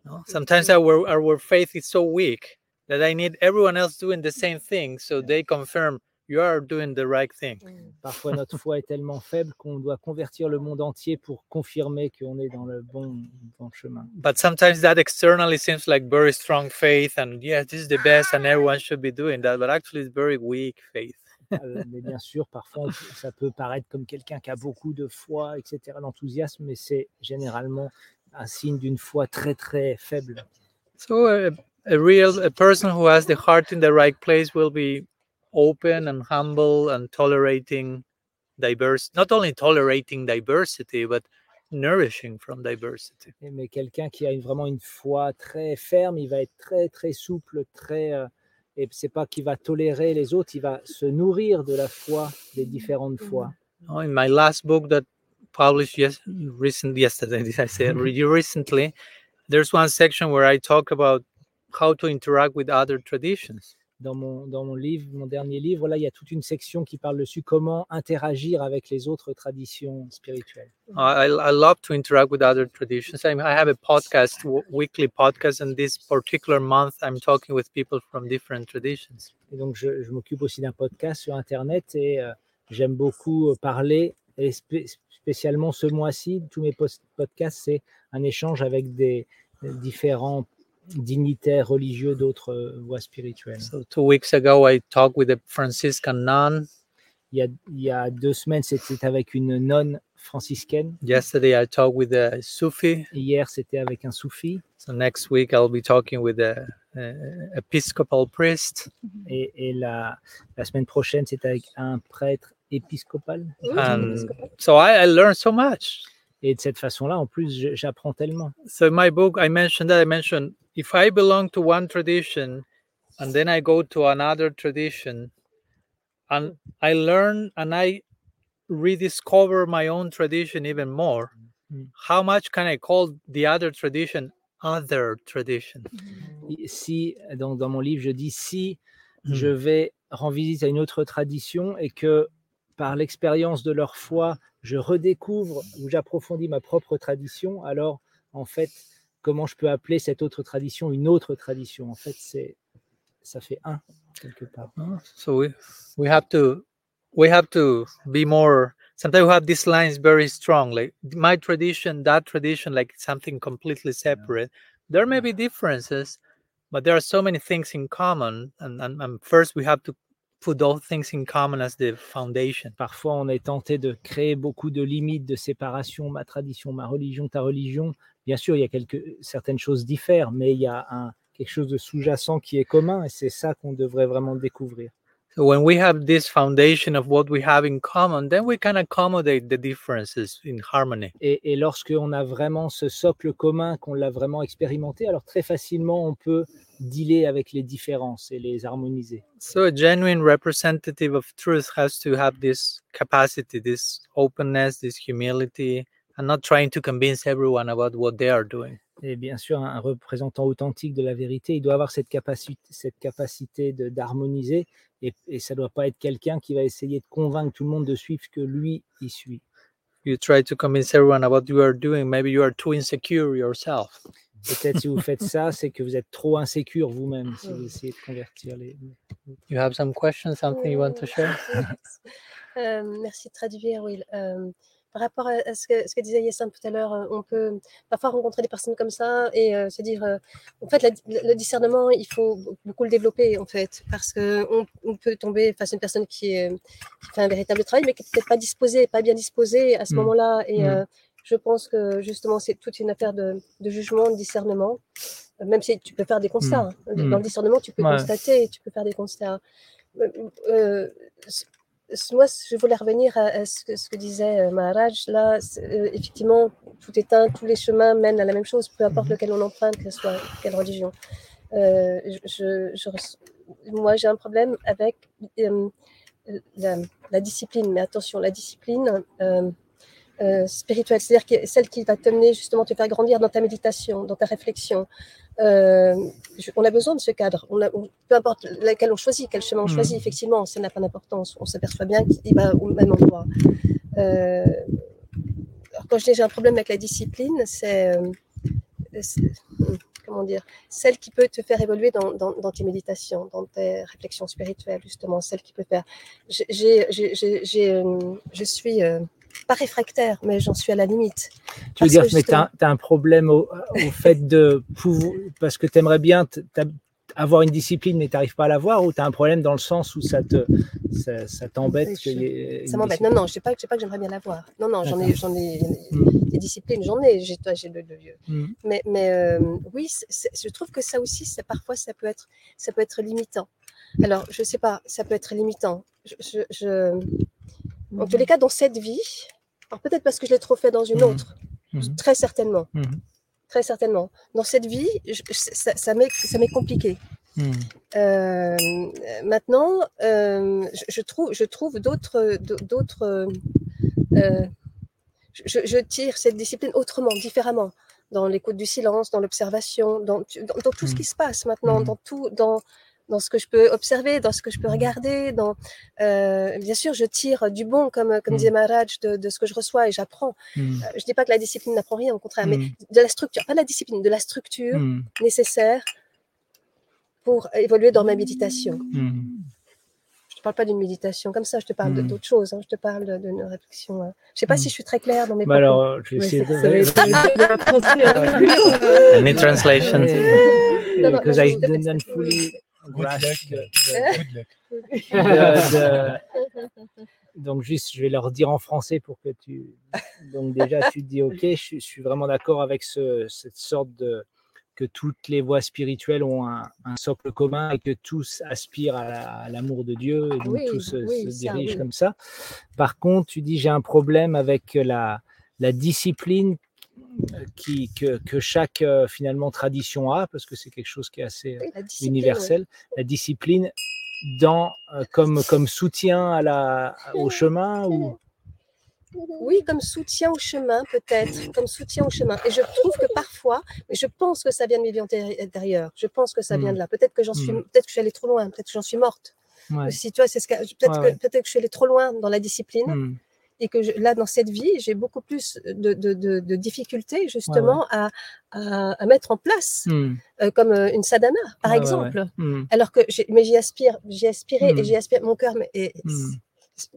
[SPEAKER 1] No? Sometimes our our faith is so weak that I need everyone else doing the same thing, so they confirm you are doing the right thing.
[SPEAKER 3] Parfois notre foi est tellement faible qu'on doit convertir le monde entier pour confirmer qu'on est dans le bon, bon chemin.
[SPEAKER 1] But sometimes that externally seems like very strong faith, and yeah, this is the best, and everyone should be doing that. But actually, it's very weak faith.
[SPEAKER 3] Euh, mais bien sûr, parfois ça peut paraître comme quelqu'un qui a beaucoup de foi, etc., l'enthousiasme, mais c'est généralement un signe d'une foi très très faible.
[SPEAKER 1] So a, a real a person who has the heart in the right place will be open and humble and tolerating diverse, not only tolerating diversity, but nourishing from diversity.
[SPEAKER 3] Et- Mais quelqu'un qui a une- vraiment une foi très ferme, il va être très très souple, très euh, et c'est pas qu'il va tolérer les autres, il va se nourrir de la foi des différentes foi.
[SPEAKER 1] Oh, in my last book that published yes, recent yesterday, I say re- recently? There's one section where I talk about how to interact with other traditions.
[SPEAKER 3] dans mon, dans mon livre, mon dernier livre, là, il y a toute une section qui parle dessus comment interagir avec les autres traditions spirituelles.
[SPEAKER 1] I, I love to interact with other traditions. I, I have a podcast, weekly podcast, and this particular month, I'm talking with people from different traditions.
[SPEAKER 3] Et donc, je, je m'occupe aussi d'un podcast sur Internet et euh, j'aime beaucoup euh, parler. Et spé- spécialement ce mois-ci, tous mes podcasts, c'est un échange avec des des différents dignitaires religieux d'autres euh, voies spirituelles.
[SPEAKER 1] So two weeks ago, I talked with a Franciscan nun.
[SPEAKER 3] Il y a, il y a deux semaines, c'était avec une nonne franciscaine.
[SPEAKER 1] Yesterday, I talked with a Sufi.
[SPEAKER 3] Hier, c'était avec un soufi.
[SPEAKER 1] So next week, I'll be talking with a, a Episcopal priest.
[SPEAKER 3] Et, et la, la semaine prochaine, c'est avec un prêtre épiscopal.
[SPEAKER 1] And so I, I learned so much.
[SPEAKER 3] Et de cette façon-là, en plus, j'apprends tellement.
[SPEAKER 1] So in my book, I mentioned that I mentioned if I belong to one tradition and then I go to another tradition and I learn and I rediscover my own tradition even more,
[SPEAKER 3] Mm.
[SPEAKER 1] how much can I call the other tradition other tradition?
[SPEAKER 3] Si, donc dans mon livre, je dis si
[SPEAKER 1] Mm.
[SPEAKER 3] je vais rendre visite à une autre tradition et que par l'expérience de leur foi, je redécouvre ou j'approfondis ma propre tradition, alors en fait, comment je peux appeler cette autre tradition une autre tradition? En fait, c'est ça fait un quelque part.
[SPEAKER 1] Uh, So we we have to we have to be more sometimes we have these lines very strong like my tradition that tradition like something completely separate. There may be differences but there are so many things in common and, and, and first we have to those things in common as the foundation
[SPEAKER 3] Parfois, on est tenté de créer beaucoup de limites, de séparation, ma tradition, ma religion, ta religion. Bien sûr, il y a quelques, certaines choses diffèrent, mais il y a un, quelque chose de sous-jacent qui est commun et c'est ça qu'on devrait vraiment découvrir.
[SPEAKER 1] When we have this foundation of what we have in common then we can accommodate the differences in harmony
[SPEAKER 3] Et, et lorsqu'on a vraiment ce socle commun, qu'on l'a vraiment expérimenté, alors très facilement, on peut dealer avec les différences et les harmoniser.
[SPEAKER 1] So a genuine representative of truth has to have this capacity, this openness, this humility, and not trying to convince everyone about what they are doing.
[SPEAKER 3] Et bien sûr, un représentant authentique de la vérité, il doit avoir cette capacité, cette capacité de- d'harmoniser et, et ça ne doit pas être quelqu'un qui va essayer de convaincre tout le monde de suivre ce que lui, il suit.
[SPEAKER 1] You try to convince everyone about what you are doing. Maybe you are too insecure yourself.
[SPEAKER 3] Peut-être si vous faites ça, c'est que vous êtes trop insécure vous-même si vous essayez de convertir les.
[SPEAKER 1] You have some questions, something you want to share?
[SPEAKER 5] Euh, merci de traduire, Will. Euh, par rapport à, ce, que, ce que disait Yassine tout à l'heure, euh, on peut parfois rencontrer des personnes comme ça et euh, se dire, euh, en fait, la- le, discernement, il faut beaucoup le développer, en fait, parce qu'on on peut tomber face à une personne qui, est, qui fait un véritable travail, mais qui n'est peut-être pas disposée, pas bien disposée à ce
[SPEAKER 3] Mm.
[SPEAKER 5] moment-là. Et
[SPEAKER 3] Mm.
[SPEAKER 5] euh, je pense que justement, c'est toute une affaire de, de jugement, de discernement, même si tu peux faire des constats. hein.
[SPEAKER 3] Mm.
[SPEAKER 5] Dans le discernement, tu peux
[SPEAKER 1] Ouais.
[SPEAKER 5] constater, tu peux faire des constats. Euh, moi, je voulais revenir à, ce, que, disait euh, Maharaj. Là, euh, effectivement, tout est un, tous les chemins mènent à la même chose, peu importe lequel on emprunte, que soit quelle religion. Euh, moi, j'ai un problème avec la discipline, mais attention, la discipline euh, spirituelle, c'est-à-dire celle qui va t'amener justement te faire grandir dans ta méditation, dans ta réflexion. Euh, je- on a besoin de ce cadre. On a, on- peu importe lequel on choisit, quel chemin on
[SPEAKER 1] Mhm.
[SPEAKER 5] choisit, effectivement, ça n'a pas d'importance. On s'aperçoit bien qu'il va au même endroit. Euh, alors quand je dis j'ai un problème avec la discipline, c'est comment dire, celle qui peut te faire évoluer dans, dans- dans tes méditations, dans tes réflexions spirituelles, justement, celle qui peut faire. J'ai, je suis euh, pas réfractaire, mais j'en suis à la limite.
[SPEAKER 3] Tu veux
[SPEAKER 5] Parce
[SPEAKER 3] dire,
[SPEAKER 5] que
[SPEAKER 3] mais tu as, un problème au, au fait de pouvoir. Parce que tu aimerais bien avoir une discipline, mais tu n'arrives pas à l'avoir, ou tu as un problème dans le sens où ça te ça, ça t'embête
[SPEAKER 5] Ça m'embête. Non, non, je ne sais pas, pas que j'aimerais bien l'avoir. Non, non, j'en ai, j'en ai
[SPEAKER 3] Mm.
[SPEAKER 5] des disciplines, j'en ai. J'ai, toi, j'ai le, le vieux.
[SPEAKER 3] Mm.
[SPEAKER 5] Mais, mais euh, oui, je trouve que ça aussi, c'est, parfois, ça peut, être, ça peut être limitant. Alors, je ne sais pas, ça peut être limitant. Je, je, je- En tous les cas, dans cette vie, alors peut-être parce que je l'ai trop fait dans une
[SPEAKER 3] Mhm.
[SPEAKER 5] autre,
[SPEAKER 3] Mhm.
[SPEAKER 5] très certainement.
[SPEAKER 3] Mhm.
[SPEAKER 5] Très certainement. Dans cette vie, je- ça, ça m'est, compliqué. Euh, maintenant, euh, je, je trouve, je trouve d'autres, d'autres. euh, je, je tire cette discipline autrement, différemment, dans l'écoute du silence, dans l'observation, dans, tu- dans, dans tout ce qui se passe maintenant, dans tout, dans dans ce que je peux observer, dans ce que je peux regarder. Dans, euh, bien sûr, je tire du bon, comme, comme
[SPEAKER 1] Mm.
[SPEAKER 5] disait Maharaj, de, de ce que je reçois et j'apprends.
[SPEAKER 1] Mm.
[SPEAKER 5] Euh, je dis pas que la discipline n'apprend rien, au contraire, mais
[SPEAKER 1] Mm.
[SPEAKER 5] de la structure, pas de la discipline, de la structure
[SPEAKER 1] Mm.
[SPEAKER 5] nécessaire pour évoluer dans ma méditation.
[SPEAKER 1] Mm.
[SPEAKER 5] Je te parle pas d'une méditation comme ça, je te parle de-
[SPEAKER 1] Mm.
[SPEAKER 5] d'autre chose. hein, je te parle de- d'une réflexion. euh. Je sais pas
[SPEAKER 1] Mm.
[SPEAKER 5] si je suis très claire dans mes
[SPEAKER 3] Bah
[SPEAKER 5] propos.
[SPEAKER 3] alors, je vais essayer de.
[SPEAKER 1] translation?
[SPEAKER 5] Non, non,
[SPEAKER 3] Because
[SPEAKER 5] non,
[SPEAKER 3] I didn't fully de- de- Donc juste, je vais leur dire en français pour que tu. Donc déjà, tu te dis ok, je, suis- je suis vraiment d'accord avec ce- cette sorte de que toutes les voies spirituelles ont un, un socle commun et que tous aspirent à la- à l'amour de Dieu et donc
[SPEAKER 5] Oui,
[SPEAKER 3] tous se,
[SPEAKER 5] oui,
[SPEAKER 3] se
[SPEAKER 5] ça,
[SPEAKER 3] dirigent
[SPEAKER 5] oui.
[SPEAKER 3] comme ça. Par contre, tu dis j'ai un problème avec la, la discipline euh, qui, que, que chaque euh, finalement tradition a parce que c'est quelque chose qui est assez euh,
[SPEAKER 5] Oui, la discipline,
[SPEAKER 3] universel, la discipline dans, euh, comme, comme soutien à la, au chemin ou
[SPEAKER 5] Oui, comme soutien au chemin, peut-être, comme soutien au chemin. Et je trouve que parfois, mais je pense que ça vient de mes vies antérieures. Je pense que ça vient
[SPEAKER 3] Mm.
[SPEAKER 5] de là. Peut-être que j'en suis, peut-être que je suis allée trop loin. Peut-être que j'en suis morte.
[SPEAKER 3] Ouais.
[SPEAKER 5] Si tu vois, c'est ce que, peut-être
[SPEAKER 3] Ouais,
[SPEAKER 5] que, peut-être que je suis allée trop loin dans la discipline. Et que je- là, dans cette vie, j'ai beaucoup plus de, de, de, de difficultés justement À, à, à mettre en place,
[SPEAKER 3] Mm.
[SPEAKER 5] euh, comme euh, une sadhana, par
[SPEAKER 3] Ouais,
[SPEAKER 5] exemple.
[SPEAKER 3] Mm.
[SPEAKER 5] Alors que, mais j'y aspire, j'y aspirais
[SPEAKER 3] Mm.
[SPEAKER 5] et j'y aspire. Mon cœur, mais, et-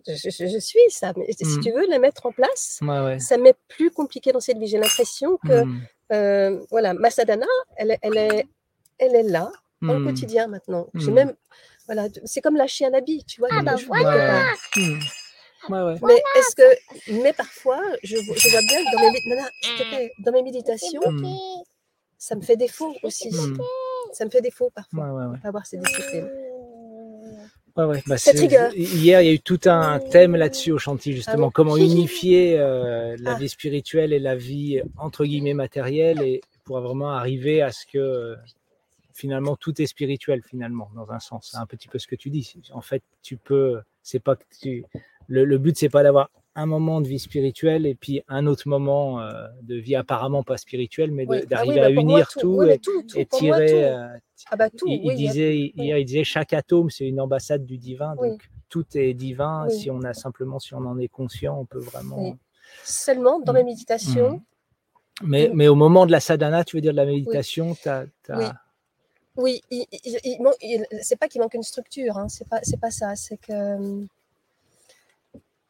[SPEAKER 5] je, je- je suis ça. Mais si tu veux la mettre en place, ça m'est plus compliqué dans cette vie. J'ai l'impression que, euh, voilà, ma sadhana, elle, est- elle, est, elle est là, dans le quotidien maintenant. J'ai même, voilà, c'est comme lâcher un habit, tu vois.
[SPEAKER 2] Ah bah
[SPEAKER 5] chose
[SPEAKER 3] Ouais, ouais. Ouais, ouais.
[SPEAKER 5] Mais est-ce que, mais parfois, je, vo- je vois bien que dans mes, Nana, plaît, dans mes méditations,
[SPEAKER 3] Mm.
[SPEAKER 5] ça me fait défaut aussi.
[SPEAKER 3] Mm.
[SPEAKER 5] Ça me fait défaut
[SPEAKER 3] Ouais,
[SPEAKER 5] parfois,
[SPEAKER 3] ouais, ouais.
[SPEAKER 5] de pas avoir cette discipline.
[SPEAKER 3] Ouais, ouais. Bah. Hier, il y a eu tout un thème là-dessus au chantier, justement,
[SPEAKER 5] bon
[SPEAKER 3] comment unifier euh, la
[SPEAKER 5] Ah.
[SPEAKER 3] vie spirituelle et la vie entre guillemets matérielle et pour vraiment arriver à ce que euh, finalement tout est spirituel finalement dans un sens. C'est un petit peu ce que tu dis. En fait, tu peux, c'est pas que tu, le, le but c'est pas d'avoir un moment de vie spirituelle et puis un autre moment euh, de vie apparemment pas spirituelle, mais.
[SPEAKER 5] Ah oui,
[SPEAKER 3] d'arriver
[SPEAKER 5] bah
[SPEAKER 3] à
[SPEAKER 5] moi,
[SPEAKER 3] unir
[SPEAKER 5] tout.
[SPEAKER 3] tout,
[SPEAKER 5] Oui, mais
[SPEAKER 3] et,
[SPEAKER 5] tout, tout.
[SPEAKER 3] et
[SPEAKER 5] moi,
[SPEAKER 3] tirer. euh,
[SPEAKER 5] Ah bah
[SPEAKER 3] il, il
[SPEAKER 5] oui.
[SPEAKER 3] disait hier, il disait chaque atome c'est une ambassade du divin, donc tout est divin. Si on a simplement, si on en est conscient, on peut vraiment.
[SPEAKER 5] Seulement dans
[SPEAKER 3] Mm.
[SPEAKER 5] mes méditations,
[SPEAKER 3] Mais, mais au moment de la sadhana, tu veux dire de la méditation, t'as, t'as-
[SPEAKER 5] Oui. Oui, il, il- il c'est pas qu'il manque une structure, hein, c'est pas, c'est pas ça, c'est que hum,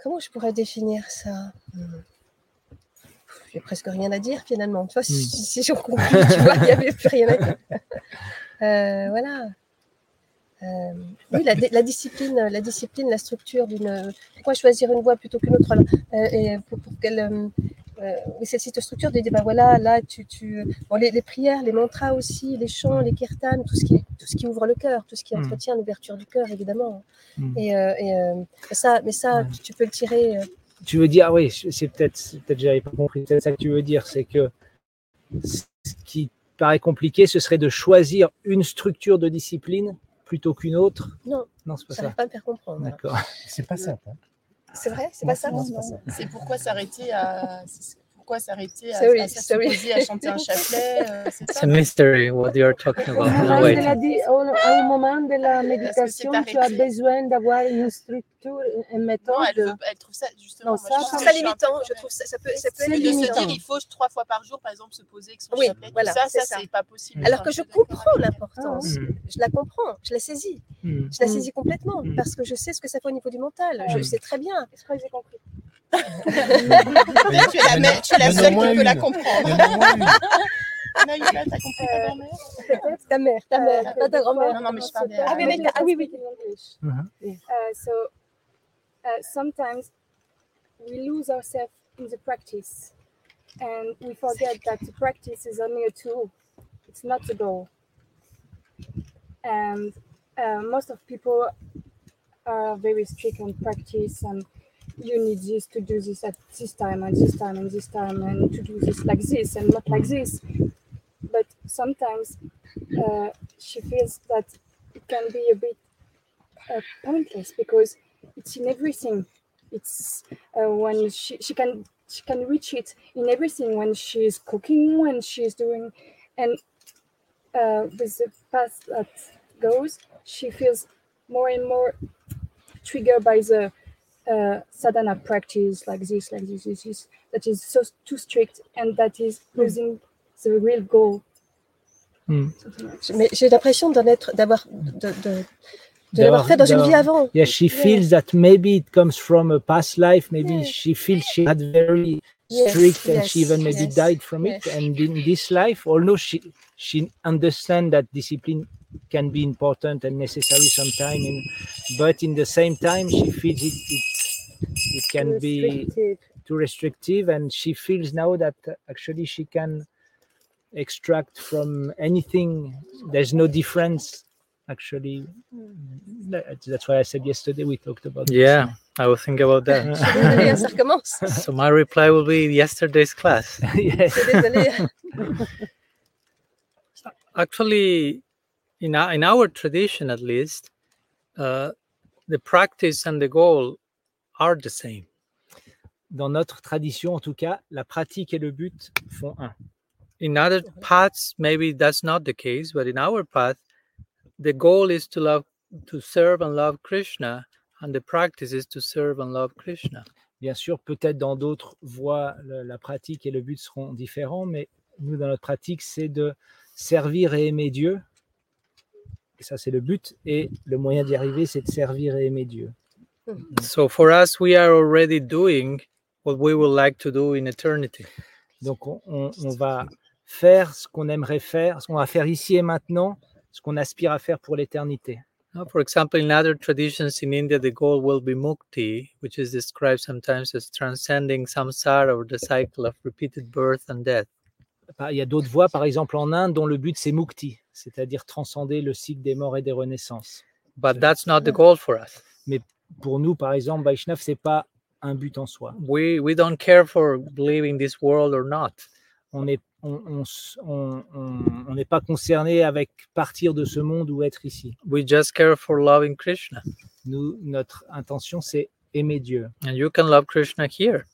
[SPEAKER 5] comment je pourrais définir ça? Hum. J'ai presque rien à dire finalement. Tu vois, si,
[SPEAKER 3] Hmm.
[SPEAKER 5] si compris, tu vois, il n'y avait plus rien à dire. Euh, voilà. Euh, oui, la, la discipline, la discipline, la structure d'une. Pourquoi choisir une voie plutôt qu'une autre? Alors, euh, et pour, pour qu'elle. Euh, euh, oui, cette cette structure de dire, bah voilà, là, tu, tu, bon, les, les prières, les mantras aussi, les chants, les kirtans, tout ce qui, tout ce qui ouvre le cœur, tout ce qui
[SPEAKER 3] Mm.
[SPEAKER 5] entretient l'ouverture du cœur, évidemment.
[SPEAKER 3] Mm.
[SPEAKER 5] Et, euh, et, euh, mais ça, mais ça
[SPEAKER 3] Ouais.
[SPEAKER 5] tu, tu peux le tirer. euh,
[SPEAKER 3] Tu veux dire, oui, c'est peut-être, peut-être j'avais pas compris, c'est ça que tu veux dire, c'est que ce qui paraît compliqué, ce serait de choisir une structure de discipline plutôt qu'une autre?
[SPEAKER 5] Non,
[SPEAKER 3] Non, c'est pas ça.
[SPEAKER 5] pas me faire comprendre.
[SPEAKER 3] D'accord.
[SPEAKER 6] C'est pas simple. hein.
[SPEAKER 5] C'est vrai, c'est
[SPEAKER 6] Non,
[SPEAKER 5] pas ça
[SPEAKER 6] non, c'est pas ça.
[SPEAKER 7] C'est pourquoi s'arrêter à. C'est- Pourquoi s'arrêter à,
[SPEAKER 5] Sorry,
[SPEAKER 7] à
[SPEAKER 5] sorry.
[SPEAKER 7] s'exposer, à chanter un chapelet euh, C'est
[SPEAKER 1] a mystery what you're talking
[SPEAKER 4] Au
[SPEAKER 1] about.
[SPEAKER 4] moment,
[SPEAKER 1] No,
[SPEAKER 4] de la au, au moment de la méditation, tu as besoin d'avoir une structure, une méthode.
[SPEAKER 7] Non, elle, veut, elle trouve ça justement.
[SPEAKER 4] Non, ça,
[SPEAKER 7] Je trouve
[SPEAKER 5] ça
[SPEAKER 7] un
[SPEAKER 5] limitant, je trouve ça, ça peut, ça peut
[SPEAKER 4] C'est
[SPEAKER 5] être
[SPEAKER 7] Et de se dire, il faut trois fois par jour, par exemple, se poser avec son
[SPEAKER 5] Oui,
[SPEAKER 7] chapelet.
[SPEAKER 5] voilà,
[SPEAKER 7] ça,
[SPEAKER 5] c'est
[SPEAKER 7] ça,
[SPEAKER 5] ça.
[SPEAKER 7] c'est pas possible.
[SPEAKER 5] Alors que je comprends l'importance,
[SPEAKER 3] Mm.
[SPEAKER 5] je la comprends, je la saisis,
[SPEAKER 3] Mm.
[SPEAKER 5] je la saisis complètement
[SPEAKER 3] Mm.
[SPEAKER 5] parce que je sais ce que ça fait au niveau du mental, je sais très bien. Est-ce que j'ai compris
[SPEAKER 7] tu es la,
[SPEAKER 6] Il y en a-
[SPEAKER 7] me- tu es la
[SPEAKER 6] il y en a
[SPEAKER 7] seule
[SPEAKER 6] moins
[SPEAKER 7] qui peut la
[SPEAKER 6] une. Il
[SPEAKER 7] comprendre.
[SPEAKER 6] y en a au moins une.
[SPEAKER 7] Anaïla, t'as compris ta grand-mère
[SPEAKER 5] Ta mère, ta mère, pas ta grand-mère.
[SPEAKER 7] Non, non, mais je parlais à-
[SPEAKER 5] Ah oui, mais t'as- ah oui, oui.
[SPEAKER 3] Mhm.
[SPEAKER 2] Uh, so uh, sometimes we lose ourselves in the practice and we forget that the practice is only a tool, it's not the goal. And uh, most of people are very strict on practice and you need this to do this at this time and this time and this time and to do this like this and not like this. But sometimes uh, she feels that it can be a bit uh, pointless because it's in everything. It's uh, when she, she can she can reach it in everything when she's cooking, when she's doing, and uh, with the path that goes, she feels more and more triggered by the uh, sadhana practice, like this, like this, this, this, that is so too strict and that is losing the real goal.
[SPEAKER 1] Hmm.
[SPEAKER 2] Something like
[SPEAKER 5] Mais j'ai l'impression d'en être, d'avoir, de, de, de l'avoir
[SPEAKER 3] D'avoir-
[SPEAKER 5] fait dans une vie avant.
[SPEAKER 3] Yeah, she
[SPEAKER 5] Yeah.
[SPEAKER 3] feels that maybe it comes from a past life. Maybe
[SPEAKER 5] Yeah.
[SPEAKER 3] she feels she had very
[SPEAKER 5] Yes,
[SPEAKER 3] strict and she even maybe
[SPEAKER 5] yes,
[SPEAKER 3] died from it. And in this life, although she she understands that discipline can be important and necessary sometimes but in the same time, she feels it it, it can be too restrictive, and she feels now that actually she can extract from anything. There's no difference. Actually, that's why I said yesterday we talked about. this.
[SPEAKER 1] Yeah, I will think about that.
[SPEAKER 5] Je suis désolée, hein, ça recommence.
[SPEAKER 1] so my reply will be yesterday's class.
[SPEAKER 3] yes.
[SPEAKER 5] Je suis désolée.
[SPEAKER 1] Actually, in our, in our tradition, at least, uh, the practice and the goal are the same.
[SPEAKER 3] Dans notre tradition, en tout cas, la pratique et le but font un.
[SPEAKER 1] In other paths, maybe that's not the case, but in our path, the goal is to love, to serve and love Krishna, and the practice is to serve and love Krishna.
[SPEAKER 3] Bien sûr, peut-être dans d'autres voies, le- la pratique et le but seront différents, mais nous, dans notre pratique, c'est de servir et aimer Dieu. Et ça, c'est le but. Et le moyen d'y arriver, c'est de servir et aimer Dieu.
[SPEAKER 1] So for us, we are already doing what we would like to do in eternity.
[SPEAKER 3] Donc, on, on- on va faire ce qu'on aimerait faire, ce qu'on va faire ici et maintenant, ce qu'on aspire à faire pour l'éternité.
[SPEAKER 1] Now, for example, in other traditions in India, the goal will be mukti, which is described sometimes as transcending samsara or the cycle of repeated birth and death.
[SPEAKER 3] Par- Il y a d'autres voies, par exemple en Inde, dont le but, c'est mukti, c'est-à-dire transcender le cycle des morts et des renaissances.
[SPEAKER 1] But that's not the goal for us.
[SPEAKER 3] Pour nous, par exemple, Vaishnav, c'est pas un but en soi.
[SPEAKER 1] We we don't care for leaving this world or not.
[SPEAKER 3] on n'est on, on on- on- on n'est pas concerné avec partir de ce monde ou être ici.
[SPEAKER 1] We just care for loving Krishna,
[SPEAKER 3] Nous, notre intention, c'est aimer Dieu.
[SPEAKER 1] and you can love Krishna here.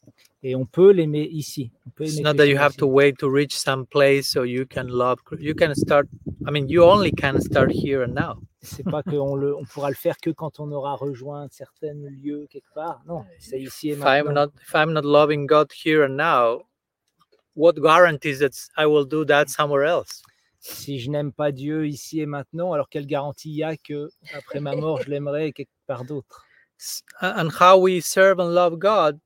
[SPEAKER 3] Et on peut l'aimer ici. On peut
[SPEAKER 1] It's not that you have
[SPEAKER 3] ici.
[SPEAKER 1] to wait to reach some place so you can love. You can start. I mean, you only can start here and now.
[SPEAKER 3] C'est pas qu'on le, on pourra le faire que quand on aura rejoint un certain lieu quelque part. Non, c'est ici et
[SPEAKER 1] If I'm
[SPEAKER 3] maintenant.
[SPEAKER 1] not if I'm not loving God here and now, what guarantees that I will do that somewhere else?
[SPEAKER 3] Si je n'aime pas Dieu ici et maintenant, alors quelle garantie il y a que après ma mort, je l'aimerai quelque part d'autre?
[SPEAKER 1] And how we serve and love God,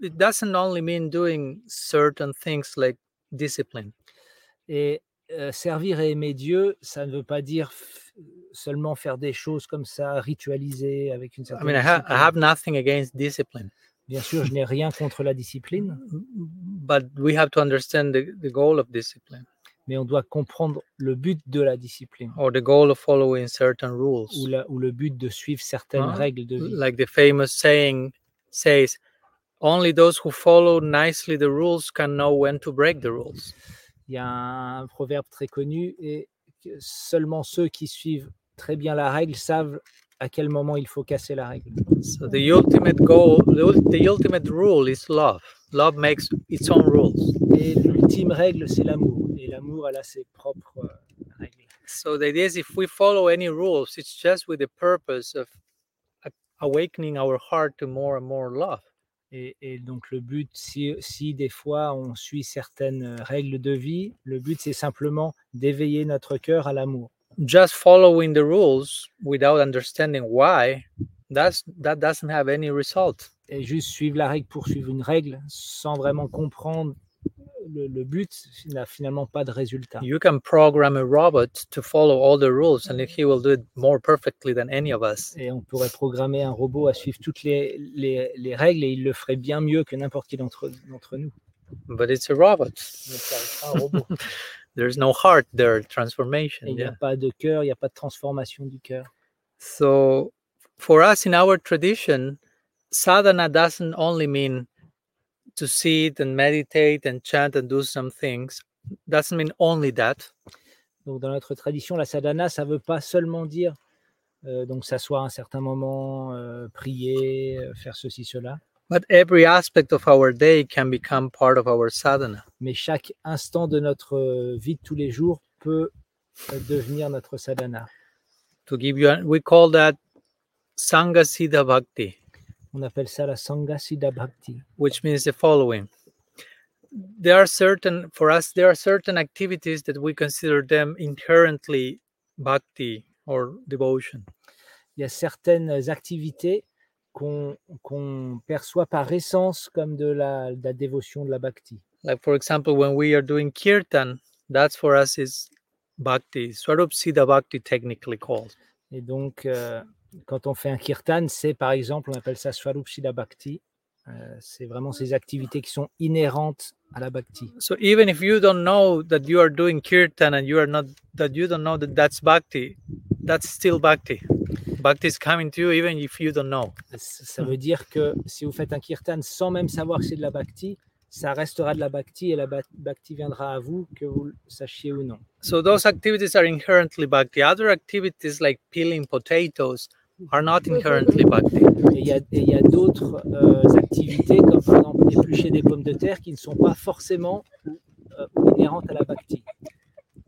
[SPEAKER 1] it doesn't only mean doing certain things like discipline.
[SPEAKER 3] Et euh, servir et aimer Dieu, ça ne veut pas dire seulement faire des choses comme ça, ritualisées avec une
[SPEAKER 1] I
[SPEAKER 3] certaine
[SPEAKER 1] mean, I, ha- I have nothing against discipline,
[SPEAKER 3] Bien sûr, je n'ai rien contre la discipline,
[SPEAKER 1] but we have to understand the, the goal of discipline
[SPEAKER 3] mais on doit comprendre le but de la discipline
[SPEAKER 1] or the goal of following certain
[SPEAKER 3] ou,
[SPEAKER 1] rules.
[SPEAKER 3] la- ou le but de suivre certaines
[SPEAKER 1] Ah,
[SPEAKER 3] règles de vie.
[SPEAKER 1] Like the famous saying says, only those who follow nicely the rules can know when to break the rules.
[SPEAKER 3] Il y a un proverbe très connu et seulement ceux qui suivent très bien la règle savent à quel moment il faut casser la règle.
[SPEAKER 1] So the ultimate goal, the, ul- the ultimate rule is love. Love makes its own rules.
[SPEAKER 3] Et l'ultime règle, c'est l'amour. Et l'amour, elle a ses propres euh, règles.
[SPEAKER 1] So the idea is if we follow any rules, it's just with the purpose of awakening our heart to more and more love.
[SPEAKER 3] Et, et donc le but, si, si des fois on suit certaines euh, règles de vie, le but c'est simplement d'éveiller notre cœur à l'amour.
[SPEAKER 1] Just following the rules without understanding why, that's that doesn't have any result.
[SPEAKER 3] Et juste suivre la règle pour suivre une règle sans vraiment comprendre le, le but n'a finalement pas de résultat.
[SPEAKER 1] You can program a robot to follow all the rules and he will do it more perfectly than any of us.
[SPEAKER 3] Et on pourrait programmer un robot à suivre toutes les, les- les règles et il le ferait bien mieux que n'importe qui d'entre d'entre nous.
[SPEAKER 1] But it's a robot.
[SPEAKER 3] Mais ça un robot.
[SPEAKER 1] There's no heart there, transformation.
[SPEAKER 3] Il n'y
[SPEAKER 1] Yeah.
[SPEAKER 3] a pas de cœur, il n'y a pas de transformation du cœur.
[SPEAKER 1] So for us in our tradition, sadhana doesn't only mean to sit and meditate and chant and do some things. Doesn't mean only that.
[SPEAKER 3] Donc dans notre tradition, la sadhana, ça ne veut pas seulement dire euh, donc s'asseoir un certain moment, euh, prier, euh, faire ceci, cela,
[SPEAKER 1] But every aspect of our day can become part of our sadhana.
[SPEAKER 3] mais chaque instant de notre euh, vie de tous les jours peut euh, devenir notre sadhana.
[SPEAKER 1] To give you, a, we call that Sangha Siddha Bhakti,
[SPEAKER 3] On appelle ça la Sangha Siddha Bhakti.
[SPEAKER 1] which means the following. There are certain, for us, there are certain activities that we consider them inherently bhakti or devotion.
[SPEAKER 3] Il y a certaines activités qu'on perçoit par essence comme de la, de la dévotion, de la bhakti.
[SPEAKER 1] Like, for example, when we are doing kirtan, that's for us is bhakti, Swarup Siddha Bhakti, technically called.
[SPEAKER 3] Et donc, euh, quand on fait un kirtan, c'est par exemple, on appelle ça Swarup Siddha Bhakti. Euh, c'est vraiment ces activités qui sont inhérentes à la bhakti.
[SPEAKER 1] So even if you don't know that you are doing kirtan and you are not that you don't know that that's bhakti, that's still bhakti. Bhakti is coming to you even if you don't know.
[SPEAKER 3] Ça veut dire que si vous faites un kirtan sans même savoir que c'est de la bhakti, ça restera de la bhakti et la bha- bhakti viendra à vous, que vous le sachiez ou non.
[SPEAKER 1] So those activities are inherently bhakti. Other activities like peeling potatoes are not inherently bhakti.
[SPEAKER 3] Il y a, et il y a d'autres euh, activités, comme par exemple éplucher des pommes de terre, qui ne sont pas forcément euh, inhérentes à la bhakti.